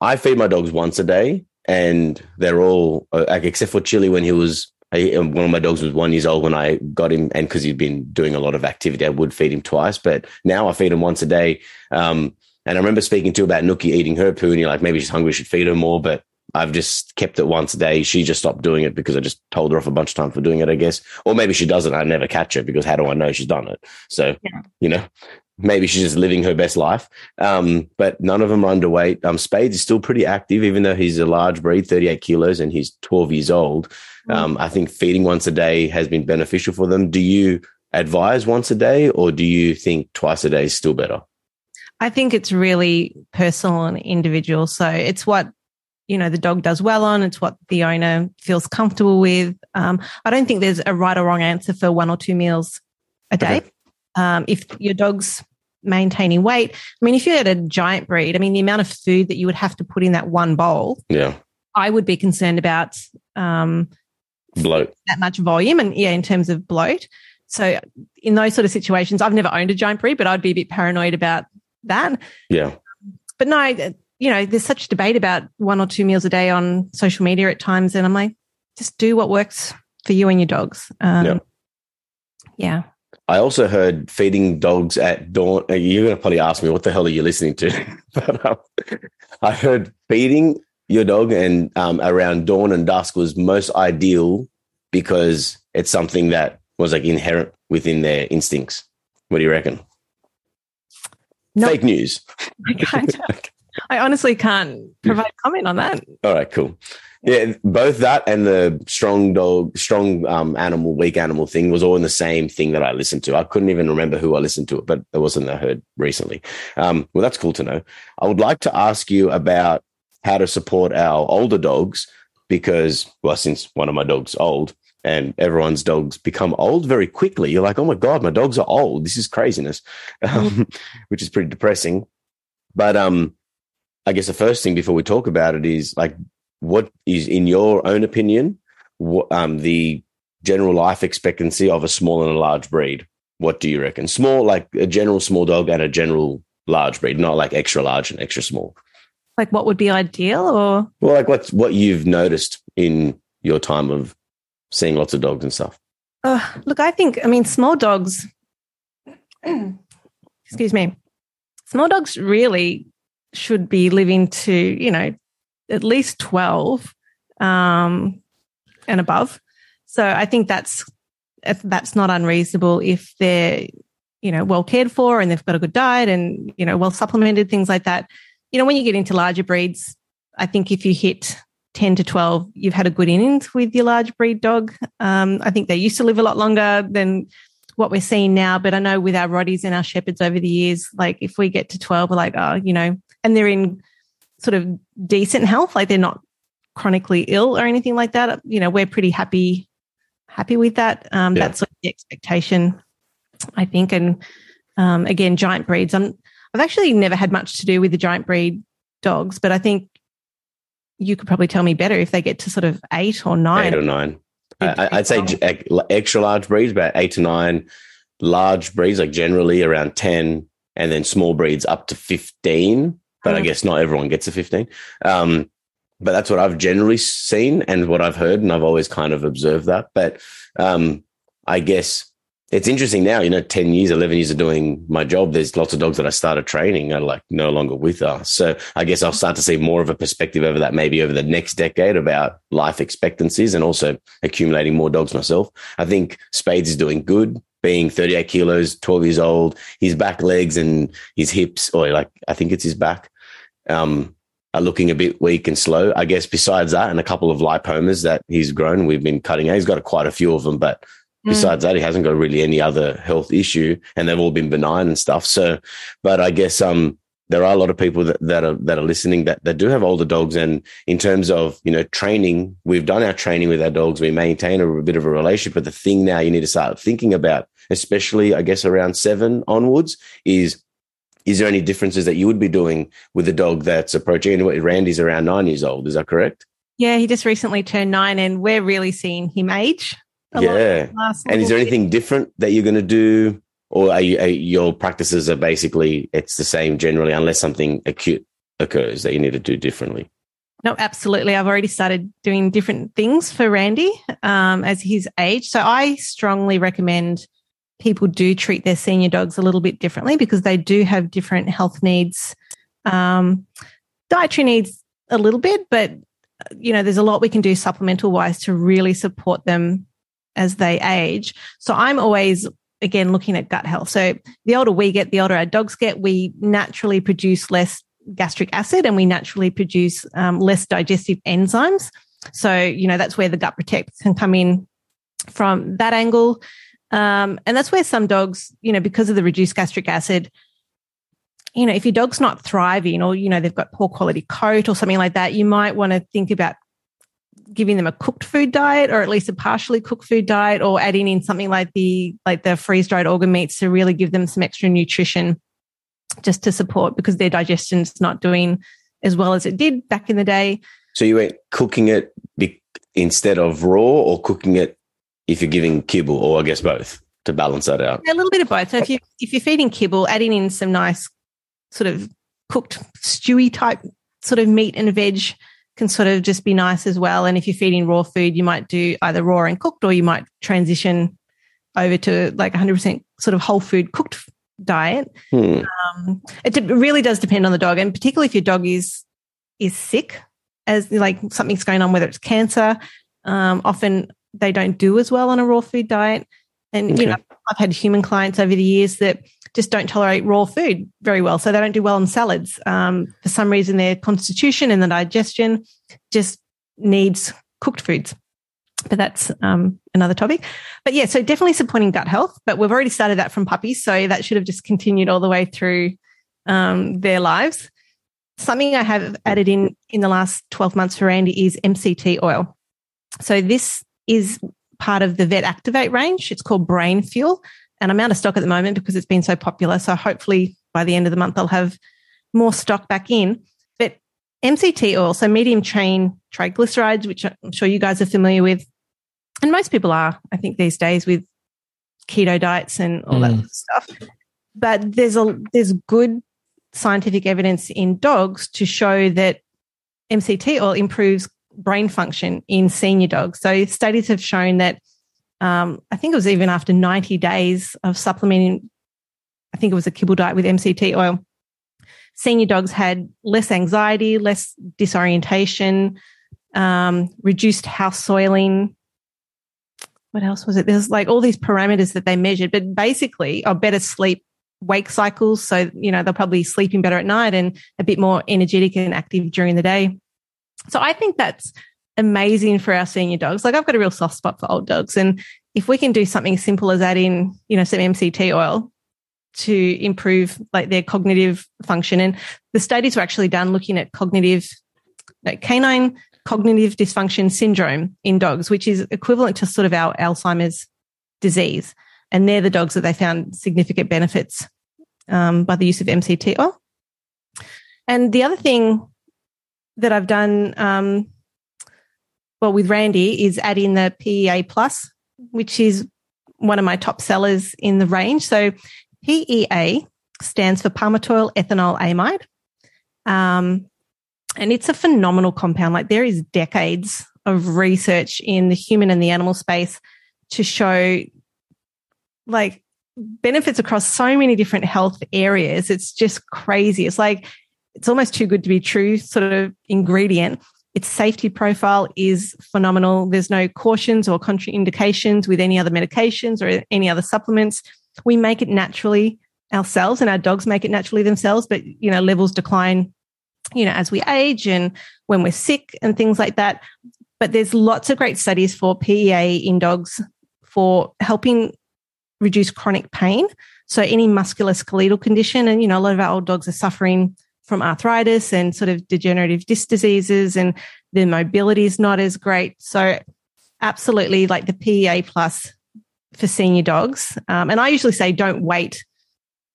I feed my dogs once a day, and they're all uh, like except for Chili when he was. I, um, one of my dogs was one years old when I got him, and because he'd been doing a lot of activity, I would feed him twice. But now I feed him once a day. Um, and I remember speaking to about Nookie eating her poo, and you're like, maybe she's hungry, should feed her more. But I've just kept it once a day. She just stopped doing it because I just told her off a bunch of times for doing it, I guess. Or maybe she doesn't. I never catch her because how do I know she's done it? So, Yeah. you know, maybe she's just living her best life. Um, but none of them are underweight. Um, Spades is still pretty active, even though he's a large breed, 38 kilos, and he's 12 years old. Um, I think feeding once a day has been beneficial for them. Do you advise once a day, or do you think twice a day is still better? I think it's really personal and individual. So it's what you know the dog does well on. It's what the owner feels comfortable with. Um, I don't think there's a right or wrong answer for one or two meals a day. Okay. Um, if your dog's maintaining weight, I mean, if you had a giant breed, I mean, the amount of food that you would have to put in that one bowl, Yeah, I would be concerned about um, bloat. that much volume and yeah, in terms of bloat. So in those sort of situations, I've never owned a giant breed, but I'd be a bit paranoid about that Yeah, but no, you know, there's such debate about one or two meals a day on social media at times, and I'm like, just do what works for you and your dogs. Um, Yeah. yeah. I also heard feeding dogs at dawn. You're going to probably ask me, what the hell are you listening to? <laughs> but um, I heard feeding your dog and um, around dawn and dusk was most ideal because it's something that was like inherent within their instincts. What do you reckon? No. Fake news. <laughs> I can't. I honestly can't provide comment on that. All right, cool. Yeah, both that and the strong dog, strong um, animal, weak animal thing was all in the same thing that I listened to. I couldn't even remember who I listened to it, but it wasn't I heard recently. Um, well, that's cool to know. I would like to ask you about how to support our older dogs because, well, since one of my dogs old and everyone's dogs become old very quickly, you're like, oh my god, my dogs are old. This is craziness, <laughs> um, which is pretty depressing. But um, I guess the first thing before we talk about it is like, what is, in your own opinion, what, um, the general life expectancy of a small and a large breed? What do you reckon? Small, like a general small dog and a general large breed, not like extra large and extra small. Like what would be ideal or? Well, like what's what you've noticed in your time of seeing lots of dogs and stuff. Uh, look, I think, I mean, small dogs, <clears throat> excuse me, small dogs really should be living to, you know, at least 12 um, and above. So I think that's if that's not unreasonable if they're you know well cared for and they've got a good diet and you know well supplemented things like that. You know when you get into larger breeds, I think if you hit 10 to 12, you've had a good innings with your large breed dog. Um, I think they used to live a lot longer than what we're seeing now. But I know with our Rotties and our Shepherds over the years, like if we get to 12, we're like, oh, you know, and they're in sort of decent health, like they're not chronically ill or anything like that. You know, we're pretty happy, happy with that. Um, yeah. That's sort of the expectation, I think. And um, again, giant breeds. I'm, I've actually never had much to do with the giant breed dogs, but I think you could probably tell me better if they get to sort of eight or nine. Eight or nine. I, would say extra large breeds, about eight to nine. Large breeds, like generally around 10, and then small breeds up to 15. But I mm. guess not everyone gets a 15. Um, but that's what I've generally seen and what I've heard. And I've always kind of observed that. But um, I guess it's interesting now, you know, 10 years, 11 years of doing my job. There's lots of dogs that I started training are like no longer with us. So I guess I'll start to see more of a perspective over that maybe over the next decade about life expectancies and also accumulating more dogs myself. I think Spades is doing good being 38 kilos, 12 years old. His back legs and his hips, or like, I think it's his back, um, are looking a bit weak and slow. I guess besides that and a couple of lipomas that he's grown, we've been cutting out. He's got quite a few of them, but Mm. Besides that, he hasn't got really any other health issue, and they've all been benign and stuff. So, but I guess um, there are a lot of people that, that are that are listening that, that do have older dogs, and in terms of you know training, we've done our training with our dogs. We maintain a, a bit of a relationship, but the thing now you need to start thinking about, especially I guess around seven onwards, is is there any differences that you would be doing with a dog that's approaching? Anyway, Randy's around nine years old. Is that correct? Yeah, he just recently turned nine, and we're really seeing him age yeah. And is there anything different that you're going to do? Or are, you, are your practices are basically it's the same generally, unless something acute occurs that you need to do differently? No, absolutely. I've already started doing different things for Randy um, as his age. So I strongly recommend people do treat their senior dogs a little bit differently because they do have different health needs, um, dietary needs a little bit, but you know, there's a lot we can do supplemental wise to really support them as they age. So I'm always again looking at gut health. So the older we get, the older our dogs get, we naturally produce less gastric acid and we naturally produce um, less digestive enzymes. So, you know, that's where the gut protect can come in from that angle. Um, and that's where some dogs, you know, because of the reduced gastric acid, you know, if your dog's not thriving or, you know, they've got poor quality coat or something like that, you might want to think about giving them a cooked food diet or at least a partially cooked food diet or adding in something like the like the freeze dried organ meats to really give them some extra nutrition just to support because their digestion's not doing as well as it did back in the day. So you went cooking it be- instead of raw or cooking it if you're giving kibble or I guess both to balance that out. Yeah, a little bit of both. So if you if you're feeding kibble, adding in some nice sort of cooked stewy type sort of meat and veg can sort of just be nice as well. And if you're feeding raw food, you might do either raw and cooked, or you might transition over to like 100% sort of whole food cooked diet. Hmm. Um, it really does depend on the dog, and particularly if your dog is is sick, as like something's going on, whether it's cancer. Um, often they don't do as well on a raw food diet. And okay. you know, I've had human clients over the years that just don't tolerate raw food very well. So they don't do well on salads. Um, for some reason, their constitution and the digestion just needs cooked foods. But that's um, another topic. But yeah, so definitely supporting gut health. But we've already started that from puppies. So that should have just continued all the way through um, their lives. Something I have added in in the last 12 months for Andy is MCT oil. So this is part of the Vet Activate range. It's called Brain Fuel and I'm out of stock at the moment because it's been so popular. So hopefully by the end of the month, I'll have more stock back in. But MCT oil, so medium chain triglycerides, which I'm sure you guys are familiar with, and most people are, I think, these days with keto diets and all mm. that stuff. But there's a there's good scientific evidence in dogs to show that MCT oil improves brain function in senior dogs. So studies have shown that um, I think it was even after 90 days of supplementing, I think it was a kibble diet with MCT oil, senior dogs had less anxiety, less disorientation, um, reduced house soiling. What else was it? There's like all these parameters that they measured, but basically, a better sleep wake cycles. So, you know, they're probably sleeping better at night and a bit more energetic and active during the day. So I think that's amazing for our senior dogs. Like I've got a real soft spot for old dogs. And if we can do something simple as adding, you know, some MCT oil to improve like their cognitive function. And the studies were actually done looking at cognitive, like canine cognitive dysfunction syndrome in dogs, which is equivalent to sort of our Alzheimer's disease. And they're the dogs that they found significant benefits um, by the use of MCT oil. And the other thing that I've done, um, well, with Randy is add in the PEA plus, which is one of my top sellers in the range. So PEA stands for palmitoylethanolamide. Um, and it's a phenomenal compound. Like there is decades of research in the human and the animal space to show like benefits across so many different health areas. It's just crazy. It's like it's almost too good to be true sort of ingredient. Its safety profile is phenomenal. There's no cautions or contraindications with any other medications or any other supplements. We make it naturally ourselves and our dogs make it naturally themselves, but you know, levels decline, you know, as we age and when we're sick and things like that. But there's lots of great studies for PEA in dogs for helping reduce chronic pain. So any musculoskeletal condition, and you know, a lot of our old dogs are suffering from arthritis and sort of degenerative disc diseases and their mobility is not as great. So absolutely like the PEA plus for senior dogs. Um, and I usually say don't wait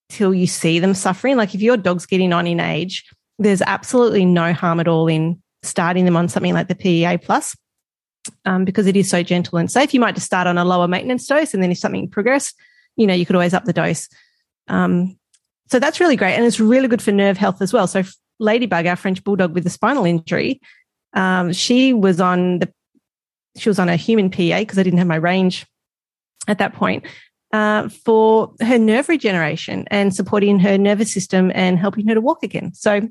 till you see them suffering. Like if your dog's getting on in age, there's absolutely no harm at all in starting them on something like the PEA plus. Um, because it is so gentle and safe. You might just start on a lower maintenance dose, and then if something progressed, you know, you could always up the dose. Um, so that's really great. And it's really good for nerve health as well. So Ladybug, our French bulldog with a spinal injury, um, she was on the, she was on a human PEA because I didn't have my range at that point. Uh, for her nerve regeneration and supporting her nervous system and helping her to walk again. So,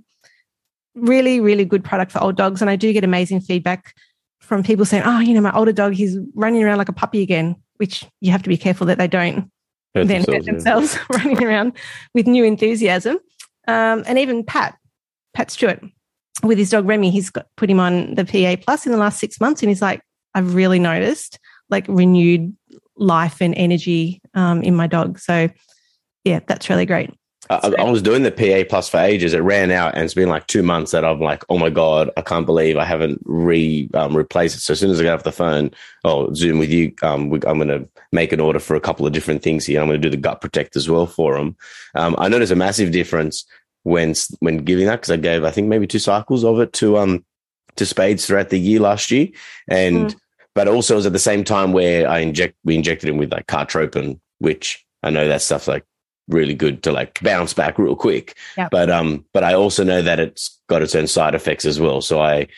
really, really good product for old dogs. And I do get amazing feedback from people saying, Oh, you know, my older dog, he's running around like a puppy again, which you have to be careful that they don't then themselves, themselves <laughs> yeah. running around with new enthusiasm. Um, and even Pat, Pat Stewart, with his dog Remy, he's got put him on the PEA plus in the last six months, and he's like, I've really noticed like renewed life and energy um, in my dog. So, yeah, that's really great. I, I, was doing the PEA plus for ages. It ran out, and it's been like two months that I'm like, oh my god, I can't believe I haven't re um, replaced it. So as soon as I get off the phone, oh Zoom with you, um, we, I'm going to make an order for a couple of different things here. I'm going to do the gut protect as well for them. Um, I noticed a massive difference when when giving that because I gave I think maybe two cycles of it to um to Spades throughout the year last year, and mm. but also it was at the same time where I inject we injected him with like Cartrophen, which I know that stuff's like really good to like bounce back real quick. But um, but I also know that it's got its own side effects as well. So I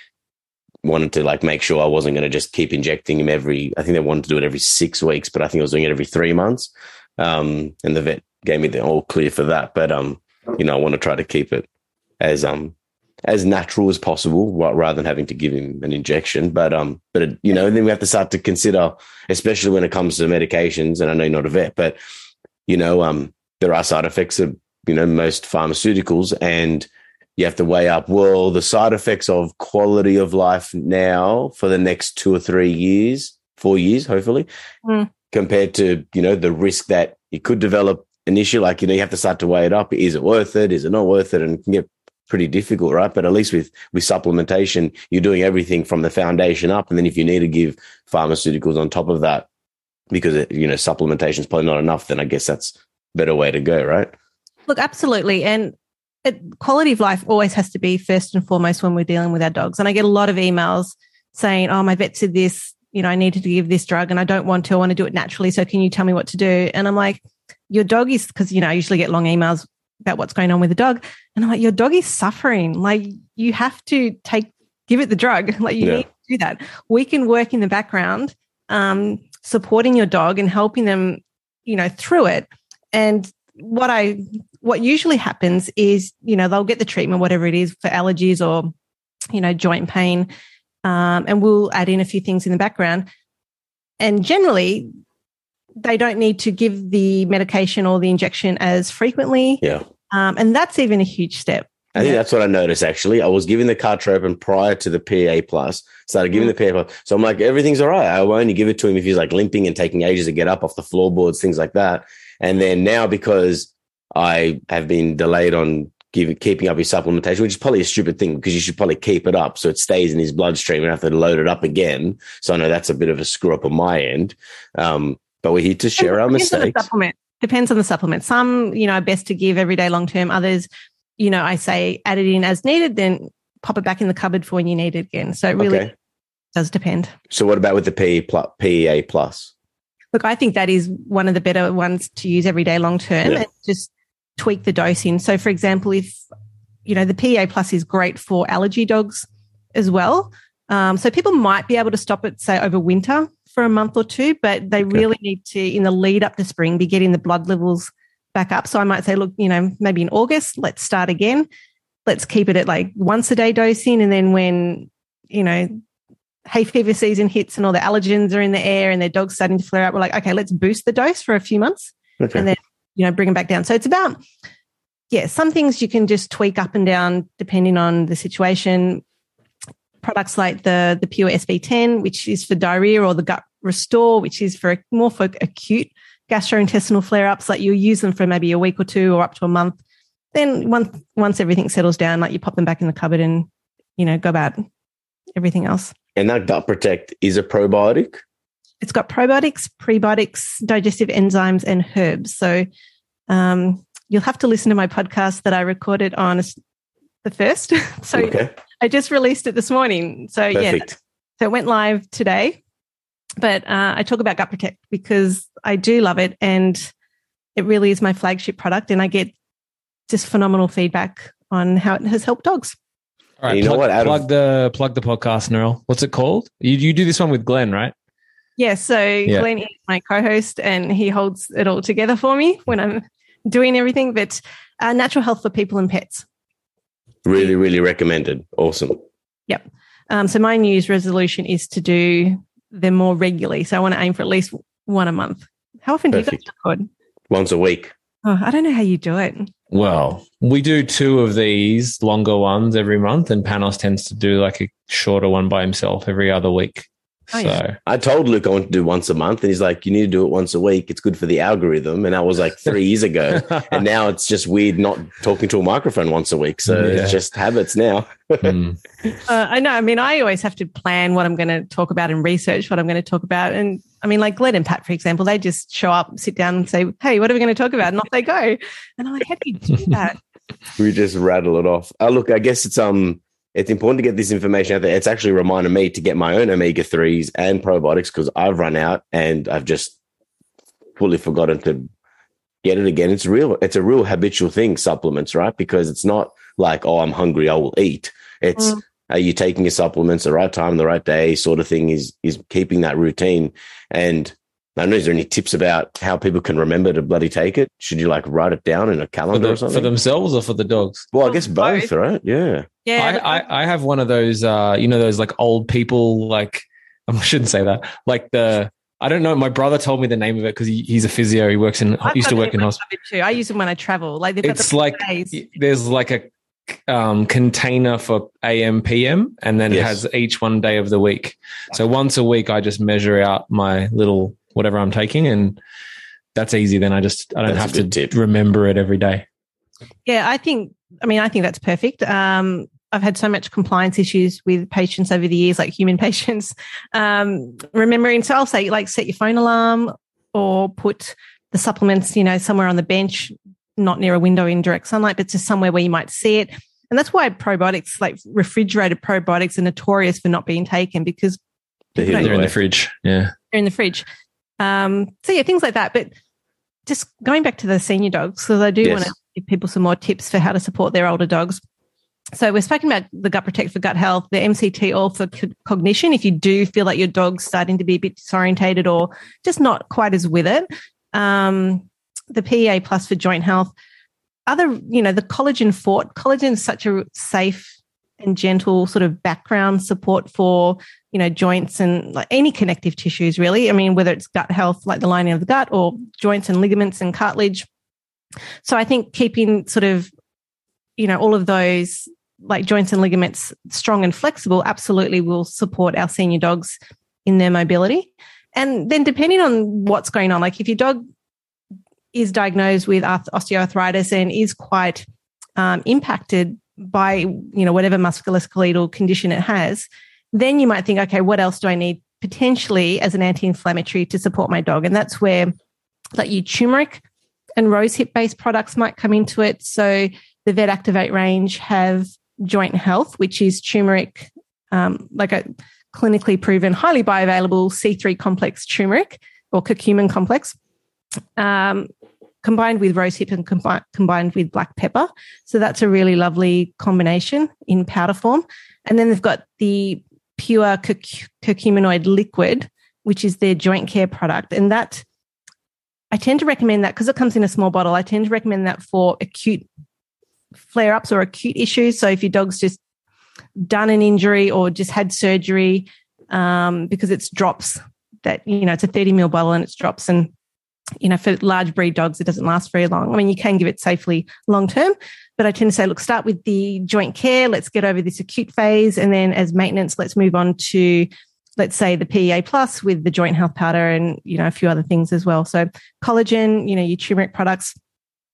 wanted to like make sure I wasn't going to just keep injecting him every. I think they wanted to do it every six weeks, but I think I was doing it every three months. Um, and the vet gave me the all clear for that. But um, you know, I want to try to keep it as um as natural as possible rather than having to give him an injection. But um, but it, you know, then we have to start to consider, especially when it comes to medications. And I know you're not a vet, but you know, um, there are side effects of you know most pharmaceuticals and you have to weigh up well the side effects of quality of life now for the next two or three years four years hopefully mm. compared to you know the risk that you could develop an issue like you know you have to start to weigh it up. Is it worth it? Is it not worth it? And it can get pretty difficult right? But at least with with supplementation you're doing everything from the foundation up and then if you need to give pharmaceuticals on top of that because it, you know supplementation is probably not enough then i guess that's better way to go, right? Look, absolutely. And it, quality of life always has to be first and foremost when we're dealing with our dogs. And I get a lot of emails saying, "Oh, my vet said this. You know, I needed to give this drug, and I don't want to. I want to do it naturally. So can you tell me what to do?" And I'm like, "Your dog is because you know I usually get long emails about what's going on with the dog, and I'm like, your dog is suffering. Like you have to take give it the drug. <laughs> Like you yeah. need to do that. We can work in the background, um, supporting your dog and helping them, you know, through it. And what I what usually happens is, you know, they'll get the treatment, whatever it is, for allergies or, you know, joint pain. Um, and we'll add in a few things in the background. And generally, they don't need to give the medication or the injection as frequently. Yeah. Um, and that's even a huge step. I think yeah. that's what I noticed actually. I was giving the Cartrophen prior to the PEA plus, started giving mm. the PEA plus. So I'm like, everything's all right. I will only give it to him if he's like limping and taking ages to get up off the floorboards, things like that. And then now because I have been delayed on giving, keeping up his supplementation, which is probably a stupid thing because you should probably keep it up so it stays in his bloodstream and have to load it up again. So I know that's a bit of a screw up on my end. Um, but we're here to share our mistakes. supplement. Depends on the supplement. Some, you know, are best to give every day long term. Others, you know, I say add it in as needed, then pop it back in the cupboard for when you need it again. So it really okay. does depend. So what about with the PE plus, PEA plus? Look, I think that is one of the better ones to use every day long term yeah. and just tweak the dosing. So for example, if you know the PEA plus is great for allergy dogs as well. Um, so people might be able to stop it, say, over winter for a month or two, but they okay. really need to, in the lead up to spring, be getting the blood levels back up. So I might say, look, you know, maybe in August, let's start again. Let's keep it at like once a day dosing. And then when, you know, hay fever season hits and all the allergens are in the air and their dog's starting to flare up, we're like, okay, let's boost the dose for a few months okay. and then, you know, bring them back down. So it's about, yeah, some things you can just tweak up and down depending on the situation products like the, the Pure SV10, which is for diarrhea, or the Gut Restore, which is for more for acute gastrointestinal flare ups. Like you'll use them for maybe a week or two or up to a month. Then once once everything settles down, like you pop them back in the cupboard and you know go about everything else. And that Gut Protect is a probiotic. It's got probiotics, prebiotics, digestive enzymes, and herbs. So um, you'll have to listen to my podcast that I recorded on the first. <laughs> so okay. I just released it this morning. So Perfect. yeah, so it went live today. But uh, I talk about Gut Protect because I do love it, and it really is my flagship product, and I get just phenomenal feedback on how it has helped dogs. All right, you plug, know what? Out plug of- the plug the podcast, Nerl. What's it called? You you do this one with Glenn, right? Yeah. So yeah. Glenn is my co-host, and he holds it all together for me when I'm doing everything. But uh, natural health for people and pets. Really, really recommended. Awesome. Yep. Um, so my New Year's resolution is to do them more regularly. So I want to aim for at least one a month. How often Perfect. do you guys record? Once a week. Oh, I don't know how you do it. Well, we do two of these longer ones every month, and Panos tends to do like a shorter one by himself every other week. Oh, so yeah. I told Luke I want to do once a month, and he's like, "You need to do it once a week. It's good for the algorithm." And that was like three years ago, <laughs> and now it's just weird not talking to a microphone once a week. So yeah. it's just habits now. <laughs> mm. uh, I know. I mean, I always have to plan what I'm going to talk about and research what I'm going to talk about. And I mean, like Glenn and Pat, for example, they just show up, sit down, and say, "Hey, what are we going to talk about?" And off they go. And I'm like, "How do you do that?" <laughs> we just rattle it off. Oh, look, I guess it's um it's important to get this information out there. It's actually reminded me to get my own omega 3s and probiotics because I've run out and I've just fully forgotten to get it again. It's real, it's a real habitual thing, supplements, right? Because it's not like, oh, I'm hungry, I will eat. It's mm. are you taking your supplements the right time, the right day, sort of thing is is keeping that routine. And I don't know, is there any tips about how people can remember to bloody take it? Should you like write it down in a calendar the, or something? For themselves or for the dogs? Well, I guess both, both. right? Yeah. Yeah. I, I, I, have one of those, uh, you know, those like old people, like, <laughs> I shouldn't say that. Like the, I don't know. My brother told me the name of it because he, he's a physio. He works in, I've used to work in hospital. Too. I use them when I travel. Like it's like, days. there's like a um, container for AM, PM, and then yes. it has each one day of the week. So once a week, I just measure out my little whatever I'm taking, and that's easy. Then I just I don't that's have to tip. remember it every day. Yeah, I think. I mean, I think that's perfect. Um, I've had so much compliance issues with patients over the years, like human <laughs> patients. Um, remembering, so I'll say, like, set your phone alarm or put the supplements, you know, somewhere on the bench not near a window in direct sunlight, but just somewhere where you might see it. And that's why probiotics, like refrigerated probiotics, are notorious for not being taken because They're people hidden don't- They're in the fridge. Yeah. they're in the fridge. Um, so yeah, things like that. But just going back to the senior dogs, because I do Yes. want to give people some more tips for how to support their older dogs. So we're speaking about the gut protect for gut health, the MCT oil for co- cognition. If you do feel like your dog's starting to be a bit disorientated or just not quite as with it, um, the PEA plus for joint health. Other, you know, the collagen fort. Collagen is such a safe and gentle sort of background support for you know joints and like any connective tissues really. I mean whether it's gut health like the lining of the gut or joints and ligaments and cartilage. So i think keeping sort of you know all of those like joints and ligaments strong and flexible absolutely will support our senior dogs in their mobility. And then depending on what's going on like if your dog is diagnosed with osteoarthritis and is quite um, impacted by you know whatever musculoskeletal condition it has then you might think okay what else do i need potentially as an anti-inflammatory to support my dog? And that's where like your turmeric and rosehip based products might come into it. So the vet activate range have joint health which is turmeric um, like a clinically proven highly bioavailable c3 complex turmeric or curcumin complex. Um, combined with rosehip and combi- combined with black pepper so that's a really lovely combination in powder form. And then they've got the pure curc- curcuminoid liquid, which is their joint care product. And that I tend to recommend that because it comes in a small bottle. I tend to recommend that for acute flare ups or acute issues. So if your dog's just done an injury or just had surgery, um, because it's drops that, you know, it's a 30 ml bottle and it's drops and you know, for large breed dogs, it doesn't last very long. I mean, you can give it safely long term, but I tend to say, look, start with the joint care. Let's get over this acute phase. And then as maintenance, let's move on to, let's say, the PEA plus with the joint health powder and, you know, a few other things as well. So collagen, you know, your turmeric products,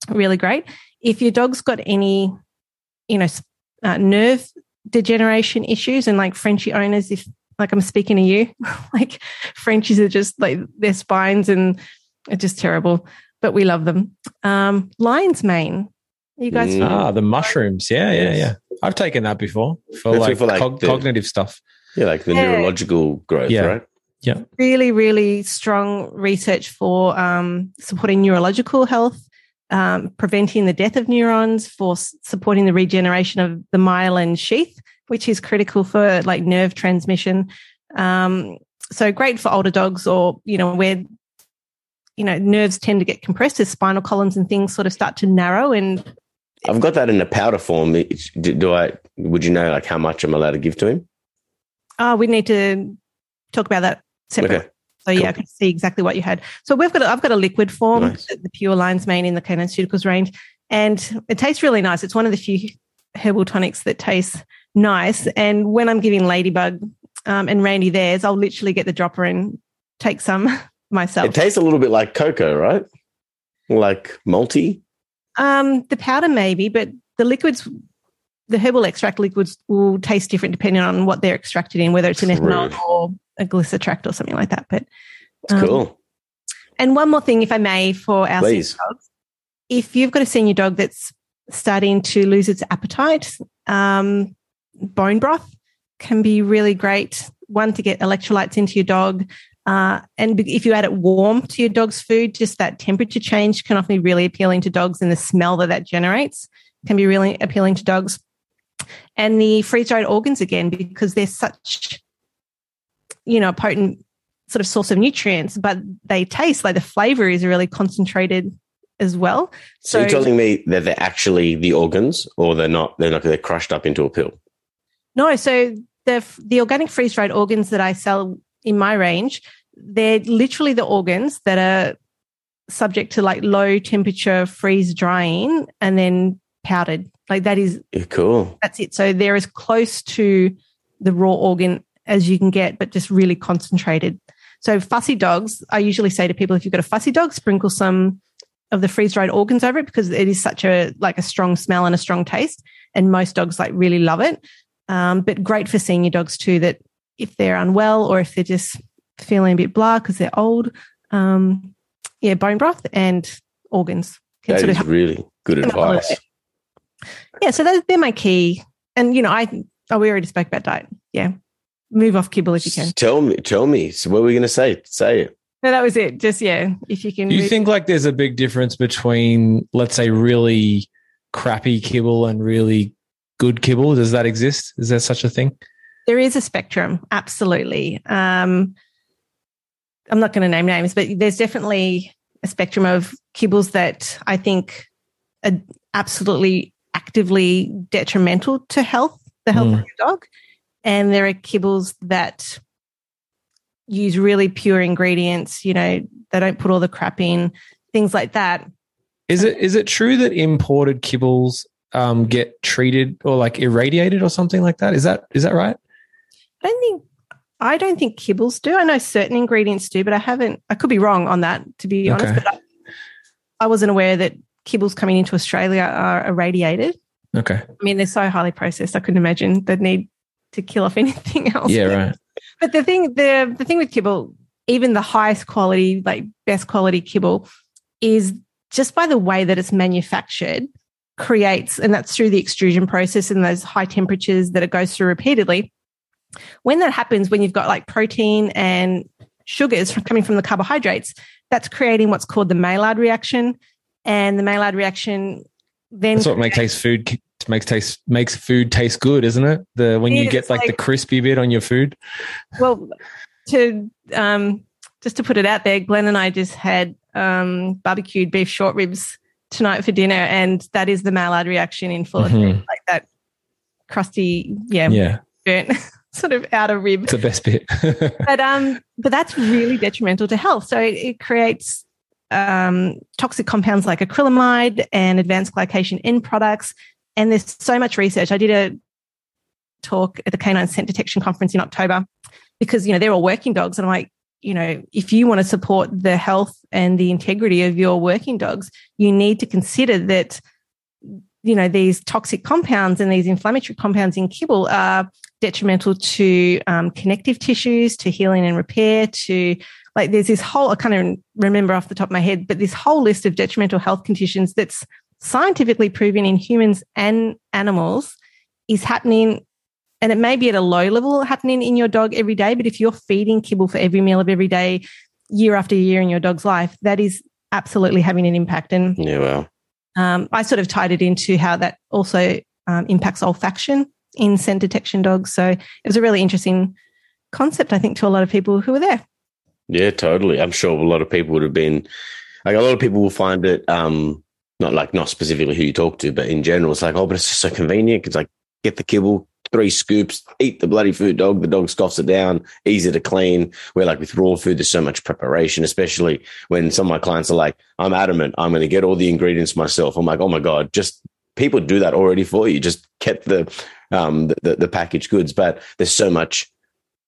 really great. If your dog's got any, you know, uh, nerve degeneration issues and like Frenchie owners, if like I'm speaking to you, <laughs> like Frenchies are just like their spines and are just terrible, but we love them. Um, lion's mane. You guys, Mm. Ah, the mushrooms. Yeah, yeah, yeah. I've taken that before for like, for, like, cog- the- cognitive stuff. Yeah, like the Yeah. neurological growth, Yeah. right? Yeah. Really, really strong research for um, supporting neurological health, um, preventing the death of neurons, for s- supporting the regeneration of the myelin sheath, which is critical for like nerve transmission. Um, so great for older dogs, or you know where you know nerves tend to get compressed as spinal columns and things sort of start to narrow and I've got that in a powder form. Do, do I? Would you know like how much I'm allowed to give to him? Oh, we need to talk about that separately. Okay. So yeah. I can see exactly what you had. So we've got, a, I've got a liquid form, Nice. the, Pure Lion's Mane in the Canine Ceuticals range, and it tastes really nice. It's one of the few herbal tonics that tastes nice. And when I'm giving Ladybug um, and Randy theirs, I'll literally get the dropper and take some <laughs> myself. It tastes a little bit like cocoa, right? Like malty. Um, the powder maybe, but the liquids, the herbal extract liquids will taste different depending on what they're extracted in, whether it's an ethanol True. or a glycetract or something like that. But It's um, cool. And one more thing, if I may, for our Please. senior dogs. If you've got a senior dog that's starting to lose its appetite, um, bone broth can be really great. One, to get electrolytes into your dog. Uh, and if you add it warm to your dog's food, just that temperature change can often be really appealing to dogs, and the smell that that generates can be really appealing to dogs. And the freeze dried organs again, because they're such, you know, potent sort of source of nutrients, but they taste like the flavor is really concentrated as well. So, you're telling me that they're actually the organs, or they're not? They're not. They're crushed up into a pill. no, so the the organic freeze dried organs that I sell in my range, they're literally the organs that are subject to like low temperature freeze drying and then powdered. Like that is Yeah, cool. that's it. So they're as close to the raw organ as you can get, but just really concentrated. So fussy dogs, I usually say to people, if you've got a fussy dog, sprinkle some of the freeze dried organs over it because it is such a like a strong smell and a strong taste, and most dogs like really love it. Um, but great for senior dogs too. That if they're unwell or if they're just feeling a bit blah because they're old, um, yeah, bone broth and organs can That sort is help really good them up a little advice. Yeah, so those, they're my key. And you know, I oh, we already spoke about diet. Yeah, move off kibble if you can. Tell me, tell me. So what are we going to say? Say it. No, that was it. Just yeah, if you can. Do you move- think like there's a big difference between, let's say, really crappy kibble and really good kibble? Does that exist? Is there such a thing? there is a spectrum? Absolutely. Um, I'm not going to name names, but there's definitely a spectrum of kibbles that I think are absolutely actively detrimental to health, the health Mm. of your dog, and there are kibbles that use really pure ingredients. You know, they don't put all the crap in, things like that. Is it is it true that imported kibbles um, get treated or like irradiated or something like that? Is that is that right? I don't think I don't think kibbles do. I know certain ingredients do, but I haven't. I could be wrong on that, to be honest. But I, I wasn't aware that kibbles coming into Australia are irradiated. Okay. I mean, they're so highly processed. I couldn't imagine the need to kill off <laughs> anything else. Yeah. Right. But the thing, the the thing with kibble, even the highest quality, like best quality kibble, is just by the way that it's manufactured, creates, and that's through the extrusion process and those high temperatures that it goes through repeatedly. When that happens, when you've got like protein and sugars from, coming from the carbohydrates, that's creating what's called the Maillard reaction, and the Maillard reaction then That's what makes food makes taste makes food taste good, isn't it? The when Yeah, you get it's like, the crispy bit on your food. Well, to um, just to put it out there, Glenn and I just had um, barbecued beef short ribs tonight for dinner, and that is the Maillard reaction in full Mhm. effect, like that crusty, yeah, Yeah, burnt <laughs> sort of outer rib. it's the best bit. <laughs> But um, but that's really detrimental to health. So it, it creates um, toxic compounds like acrylamide and advanced glycation end products. And there's so much research. I did a talk at the Canine Scent Detection Conference in October because you know they're all working dogs, and I'm like, you know, if you want to support the health and the integrity of your working dogs, you need to consider that you know these toxic compounds and these inflammatory compounds in kibble are detrimental to um, connective tissues, to healing and repair, to like there's this whole I can't even remember off the top of my head, but this whole list of detrimental health conditions that's scientifically proven in humans and animals is happening and it may be at a low level happening in your dog every day, but if you're feeding kibble for every meal of every day, year after year in your dog's life, that is absolutely having an impact. And Yeah, well, um, I sort of tied it into how that also um, impacts olfaction in scent detection dogs. So it was a really interesting concept, I think, to a lot of people who were there. yeah, totally. I'm sure a lot of people would have been like a lot of people will find it um not like not specifically who you talk to, but in general, it's like, oh, but it's just so convenient. It's like get the kibble, three scoops, eat the bloody food dog. The dog scoffs it down, easy to clean. Where like with raw food, there's so much preparation, especially when some of my clients are like, I'm adamant, I'm going to get all the ingredients myself. I'm like, oh my God, just people do that already for you. Just get the, um, the, the packaged goods, but there's so much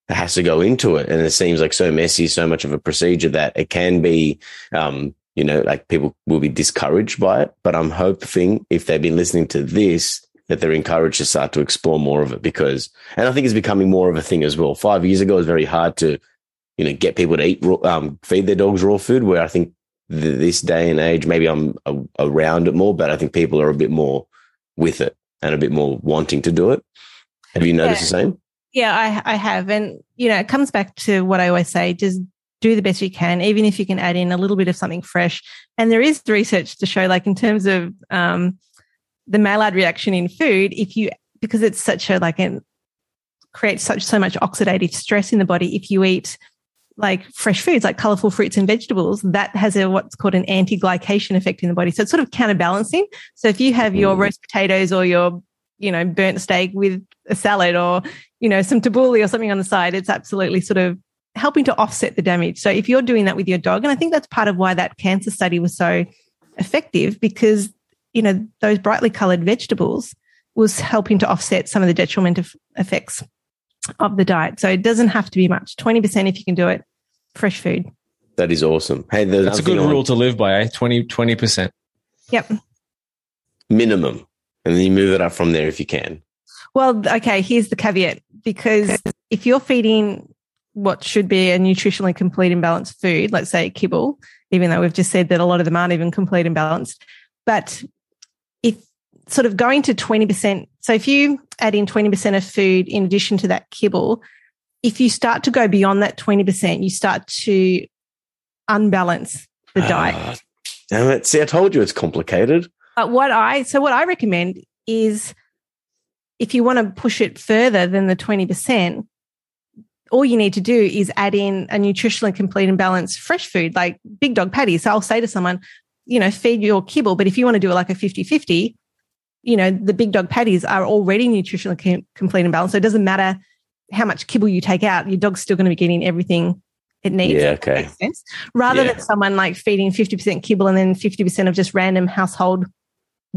that has to go into it. And it seems like so messy, so much of a procedure that it can be, um, you know, like people will be discouraged by it. But I'm hoping if they've been listening to this, that they're encouraged to start to explore more of it because, and I think it's becoming more of a thing as well. Five years ago, it was very hard to, you know, get people to eat, raw, um, feed their dogs raw food. Where I think th- this day and age, maybe I'm a- around it more, but I think people are a bit more with it and a bit more wanting to do it. Have you noticed Yeah. the same? Yeah, I, I have. And, you know, it comes back to what I always say just do the best you can, even if you can add in a little bit of something fresh. And there is research to show, like, in terms of um, the Maillard reaction in food, if you, because it's such a, like, an, creates such, so much oxidative stress in the body, if you eat like fresh foods, like colorful fruits and vegetables, that has a what's called an anti glycation effect in the body. So it's sort of counterbalancing. So if you have your Mm. roast potatoes or your, you know, burnt steak with a salad or, you know, some tabbouleh or something on the side, it's absolutely sort of helping to offset the damage. So if you're doing that with your dog, and I think that's part of why that cancer study was so effective because, you know, those brightly colored vegetables was helping to offset some of the detrimental effects of the diet. So it doesn't have to be much. 20% if you can do it, fresh food. That is awesome. Hey, That's a good thing I rule to live by, eh? 20 percent. Yep. minimum, and then you move it up from there if you can. Well, okay, here's the caveat because if you're feeding what should be a nutritionally complete and balanced food, let's say kibble, even though we've just said that a lot of them aren't even complete and balanced, but if sort of going to 20%, so if you add in 20% of food in addition to that kibble, if you start to go beyond that 20%, you start to unbalance the diet. Ah, damn it. See, I told you it's complicated. But what I so what I recommend is if you want to push it further than the 20%, all you need to do is add in a nutritionally complete and balanced fresh food like big dog patties. So I'll say to someone, you know, feed your kibble, but if you want to do it like a 50-50, you know, the big dog patties are already nutritionally complete and balanced. So it doesn't matter how much kibble you take out, your dog's still going to be getting everything it needs. Yeah, okay. Rather Yeah. than someone like feeding 50% kibble and then 50% of just random household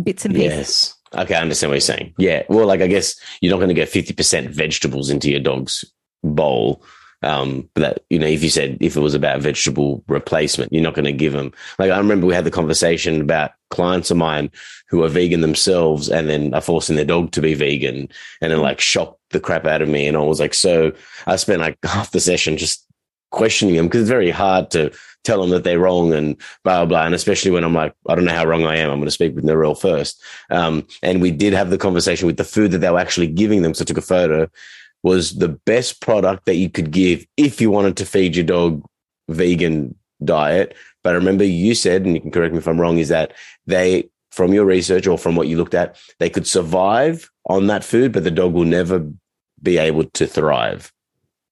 bits and pieces. Yes. Okay, I understand what you're saying. Yeah. Well, like I guess you're not going to get 50% vegetables into your dog's bowl. Um, but that, you know, if you said if it was about vegetable replacement, you're not going to give them. Like I remember we had the conversation about clients of mine who are vegan themselves and then are forcing their dog to be vegan and then like shocked the crap out of me. And I was like, so I spent like <laughs> half the session just questioning them because it's very hard to tell them that they're wrong and blah, blah, blah. And especially when I'm like, I don't know how wrong I am. I'm going to speak with Narelle first. Um, and we did have the conversation with the food that they were actually giving them. So I took a photo was the best product that you could give if you wanted to feed your dog vegan diet. But I remember you said, and you can correct me if I'm wrong, is that they, from your research or from what you looked at, they could survive on that food, but the dog will never be able to thrive.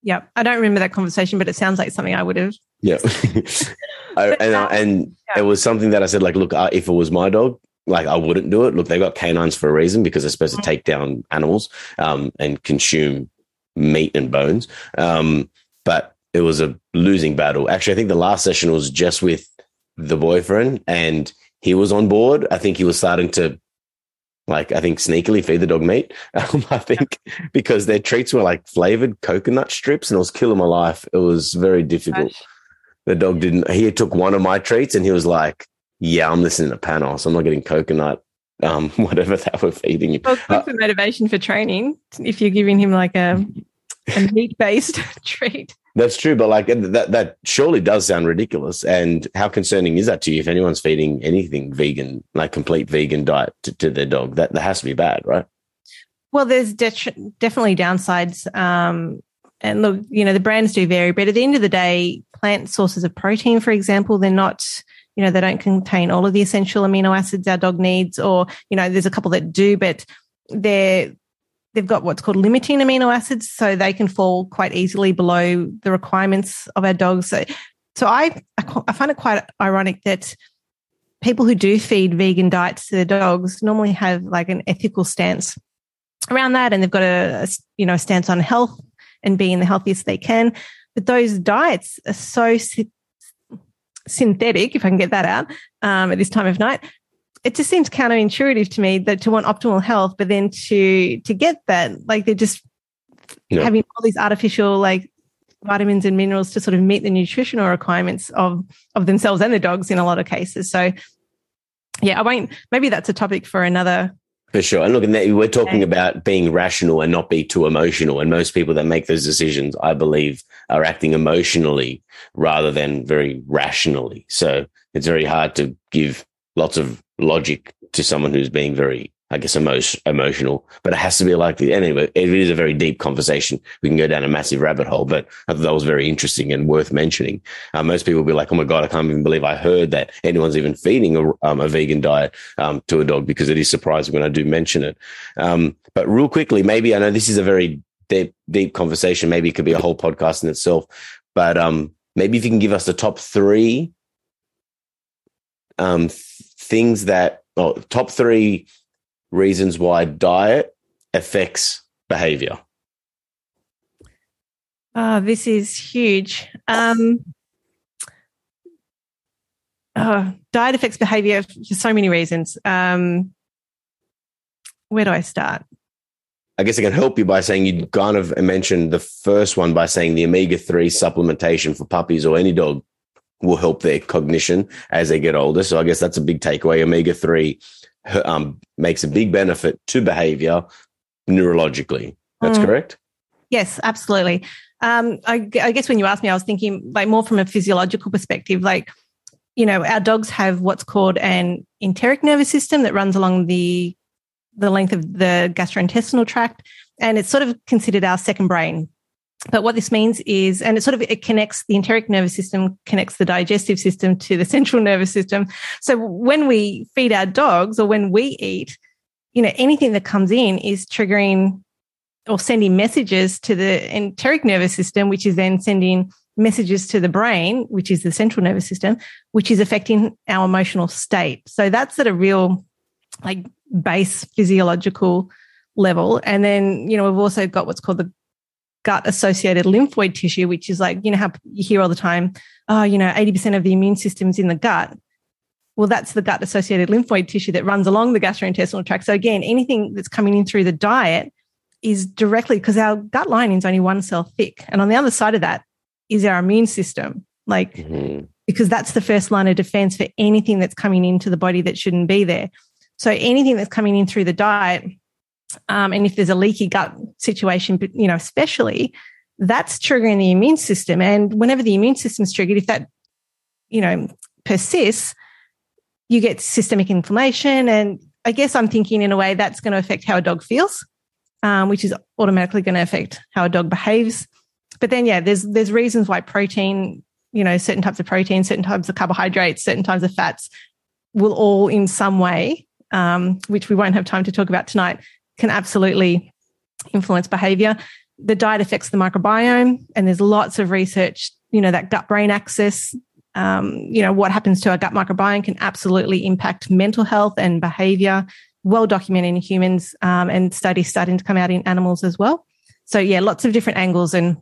Yeah, I don't remember that conversation, but it sounds like something I would have. Yeah. <laughs> I, and I- and Yeah. it was something that I said, like, look, uh, if it was my dog, like I wouldn't do it. Look, they got canines for a reason because they're supposed to take down animals um, and consume meat and bones. Um, but it was a losing battle. Actually, I think the last session was just with the boyfriend and he was on board. I think he was starting to like, I think sneakily feed the dog meat. <laughs> Um, I think because their treats were like flavored coconut strips and it was killing my life. It was very difficult the dog didn't he took one of my treats and he was like yeah i'm listening to panos i'm not getting coconut um <laughs> whatever they were feeding you Well, good for motivation for training if you're giving him like a, a <laughs> meat based <laughs> treat. that's true but like that that surely does sound ridiculous and how concerning is that to you if anyone's feeding anything vegan like complete vegan diet to, to their dog that, that has to be bad right Well, there's de- definitely downsides. Um, and look, you know, the brands do vary, but at the end of the day, plant sources of protein, for example, they're not, you know, they don't contain all of the essential amino acids our dog needs, or, you know, there's a couple that do, but they're, they've got what's called limiting amino acids, so they can fall quite easily below the requirements of our dogs. So, so I, I find it quite ironic that people who do feed vegan diets to their dogs normally have like an ethical stance around that and they've got a, a, you know stance on health and being the healthiest they can but those diets are so synthetic if i can get that out um, at this time of night it just seems counterintuitive to me that to want optimal health but then to to get that like they're just Yeah. having all these artificial like vitamins and minerals to sort of meet the nutritional requirements of of themselves and the dogs in a lot of cases so yeah i won't maybe that's a topic for another For sure. And look, and we're talking about being rational and not be too emotional. And most people that make those decisions, I believe, are acting emotionally rather than very rationally. So it's very hard to give lots of logic to someone who's being very, I guess, emo- emotional. But it has to be like the anyway. It is a very deep conversation. We can go down a massive rabbit hole, but I thought that was very interesting and worth mentioning. Uh, most people will be like, "Oh my god, I can't even believe I heard that anyone's even feeding a, um, a vegan diet um, to a dog," because it is surprising when I do mention it. Um, but real quickly, maybe I know this is a very deep, deep conversation. Maybe it could be a whole podcast in itself. But um, maybe if you can give us the top three um, th- things that, or top three reasons why diet affects behavior. Oh, this is huge. Um, oh, diet affects behavior for so many reasons. Um, where do I start? I guess I can help you by saying you kind of mentioned the first one by saying the omega 3 supplementation for puppies or any dog will help their cognition as they get older. So I guess that's a big takeaway. Omega 3 um, makes a big benefit to behavior neurologically. That's Mm. correct. Yes, absolutely. Um, I, I guess when you asked me, I was thinking like more from a physiological perspective. Like you know, our dogs have what's called an enteric nervous system that runs along the the length of the gastrointestinal tract, and it's sort of considered our second brain. But what this means is, and it sort of it connects the enteric nervous system connects the digestive system to the <laughs> central nervous system. So when we feed our dogs or when we eat, you know, anything that comes in is triggering or sending messages to the enteric nervous system, which is then sending messages to the brain, which is the central nervous system, which is affecting our emotional state. So that's at a real like base physiological level. And then, you know, we've also got what's called the gut associated lymphoid tissue, which is like, you know, how you hear all the time, oh, you know, 80% of the immune system's in the gut. Well, that's the gut associated lymphoid tissue that runs along the gastrointestinal tract. So again, anything that's coming in through the diet is directly because our gut lining is only one cell thick. And on the other side of that is our immune system. Like, mm-hmm. because that's the first line of defense for anything that's coming into the body that shouldn't be there. So anything that's coming in through the diet, um, and if there's a leaky gut situation, you know, especially that's triggering the immune system. And whenever the immune system is triggered, if that, you know, persists, you get systemic inflammation. And I guess I'm thinking in a way that's going to affect how a dog feels, um, which is automatically going to affect how a dog behaves. But then, yeah, there's there's reasons why protein, you know, certain types of protein, certain types of carbohydrates, certain types of fats will all in some way um, which we won't have time to talk about tonight, can absolutely influence behavior. The diet affects the microbiome, and there's lots of research, you know, that gut brain axis. Um, you know, what happens to our gut microbiome can absolutely impact mental health and behavior, well documented in humans, um, and studies starting to come out in animals as well. So, yeah, lots of different angles and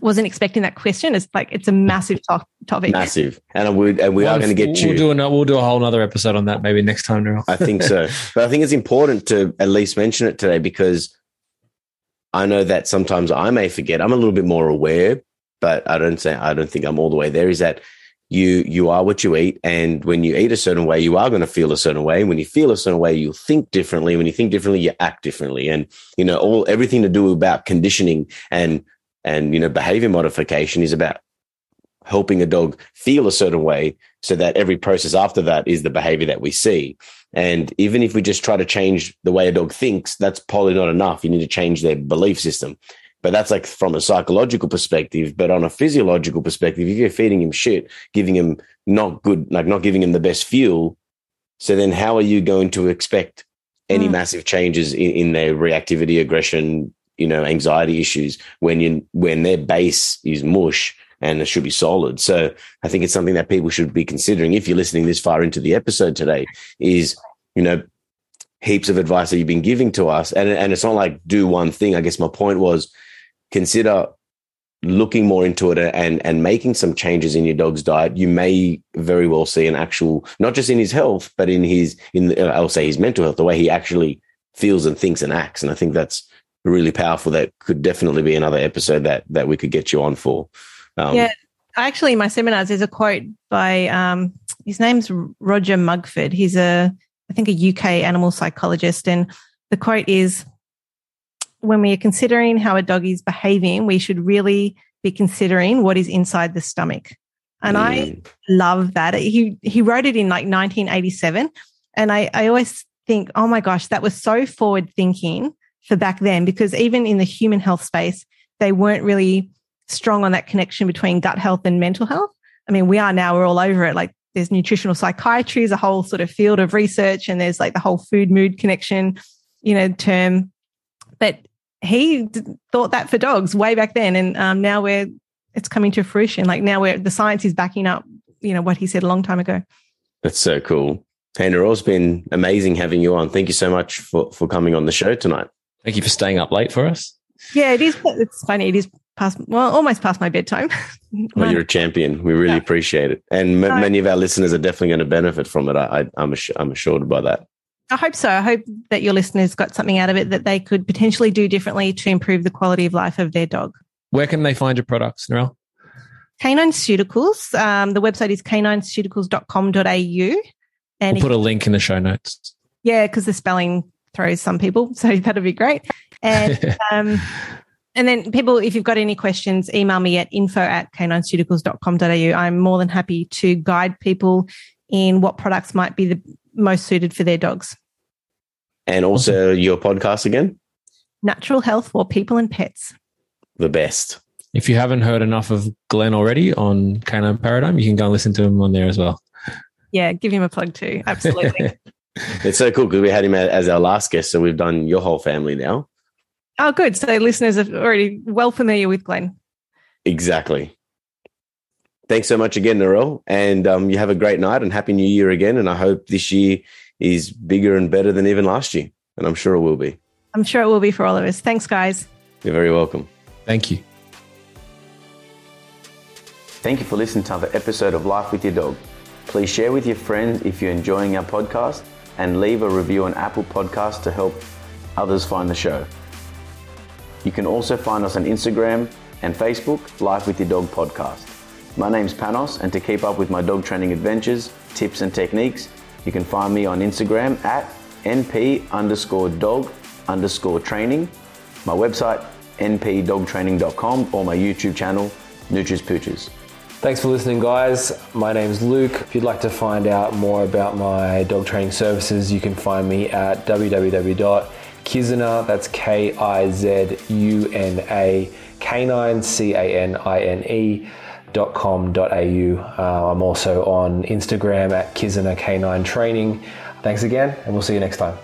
wasn't expecting that question. It's like it's a massive to- topic. Massive, and we and we well, are going to get we'll you. Do a, we'll do a whole other episode on that maybe next time, Daryl. I think so, <laughs> but I think it's important to at least mention it today because I know that sometimes I may forget. I'm a little bit more aware, but I don't say I don't think I'm all the way there. Is that you you are what you eat, and when you eat a certain way, you are going to feel a certain way. When you feel a certain way, you think differently. When you think differently, you act differently, and you know all everything to do about conditioning and and, you know, behavior modification is about helping a dog feel a certain way so that every process after that is the behavior that we see. And even if we just try to change the way a dog thinks, that's probably not enough. You need to change their belief system. But that's like from a psychological perspective. But on a physiological perspective, if you're feeding him shit, giving him not good, like not giving him the best fuel, so then how are you going to expect any mm. massive changes in, in their reactivity, aggression, you know, anxiety issues when you when their base is mush and it should be solid. So I think it's something that people should be considering if you're listening this far into the episode today is, you know, heaps of advice that you've been giving to us. And, and it's not like do one thing. I guess my point was consider looking more into it and, and making some changes in your dog's diet. You may very well see an actual, not just in his health, but in his, in, I'll say his mental health, the way he actually feels and thinks and acts. And I think that's, really powerful that could definitely be another episode that that we could get you on for. Um, yeah, actually, in my seminars, there's a quote by um, his name's Roger Mugford. He's a I think a UK animal psychologist, and the quote is, "When we are considering how a dog is behaving, we should really be considering what is inside the stomach." And mm. I love that. He he wrote it in like 1987, and I I always think, oh my gosh, that was so forward thinking for back then, because even in the human health space, they weren't really strong on that connection between gut health and mental health. I mean, we are now, we're all over it. Like there's nutritional psychiatry is a whole sort of field of research and there's like the whole food mood connection, you know, term. But he thought that for dogs way back then. And um, now we're, it's coming to fruition. Like now we're, the science is backing up, you know, what he said a long time ago. That's so cool. Andrew, it's been amazing having you on. Thank you so much for, for coming on the show tonight. Thank you for staying up late for us. Yeah, it is. It's funny. It is past, well, almost past my bedtime. <laughs> well, you're a champion. We really yeah. appreciate it. And m- many of our listeners are definitely going to benefit from it. I, am ass- I'm assured by that. I hope so. I hope that your listeners got something out of it that they could potentially do differently to improve the quality of life of their dog. Where can they find your products, Narelle? Canine Ceuticals. Um, the website is canineceuticals.com.au. And we'll put a link in the show notes. Yeah, because the spelling throws some people. <laughs> So that'll be great. And <laughs> um, And then people, if you've got any questions, email me at info at canineceuticals.com.au. I'm more than happy to guide people in what products might be the most suited for their dogs. And also your podcast again? Natural health for people and pets. The best. If you haven't heard enough of Glenn already on Canine Paradigm, you can go and listen to him on there as well. Yeah, give him a plug too. Absolutely. <laughs> <laughs> it's so cool because we had him as our last guest. So we've done your whole family now. Oh, good. So listeners are already well familiar with Glenn. Exactly. Thanks so much again, Narelle. And um, you have a great night and happy new year again. And I hope this year is bigger and better than even last year. And I'm sure it will be. I'm sure it will be for all of us. Thanks, guys. You're very welcome. Thank you. Thank you for listening to another episode of Life with Your Dog. Please share with your friends if you're enjoying our podcast and leave a review on Apple Podcasts to help others find the show. You can also find us on Instagram and Facebook, Life with Your Dog Podcast. My name's Panos, and to keep up with my dog training adventures, tips, and techniques, you can find me on Instagram at np underscore dog underscore training, my website npdogtraining.com, or my YouTube channel, Nutris Pooches. Thanks for listening, guys. My name's Luke. If you'd like to find out more about my dog training services, you can find me at www.kizuna, that's K I Z U N A, canine, C A N I N E. Dot. Uh, I'm also on Instagram at Kizuna Canine Training. Thanks again, and we'll see you next time.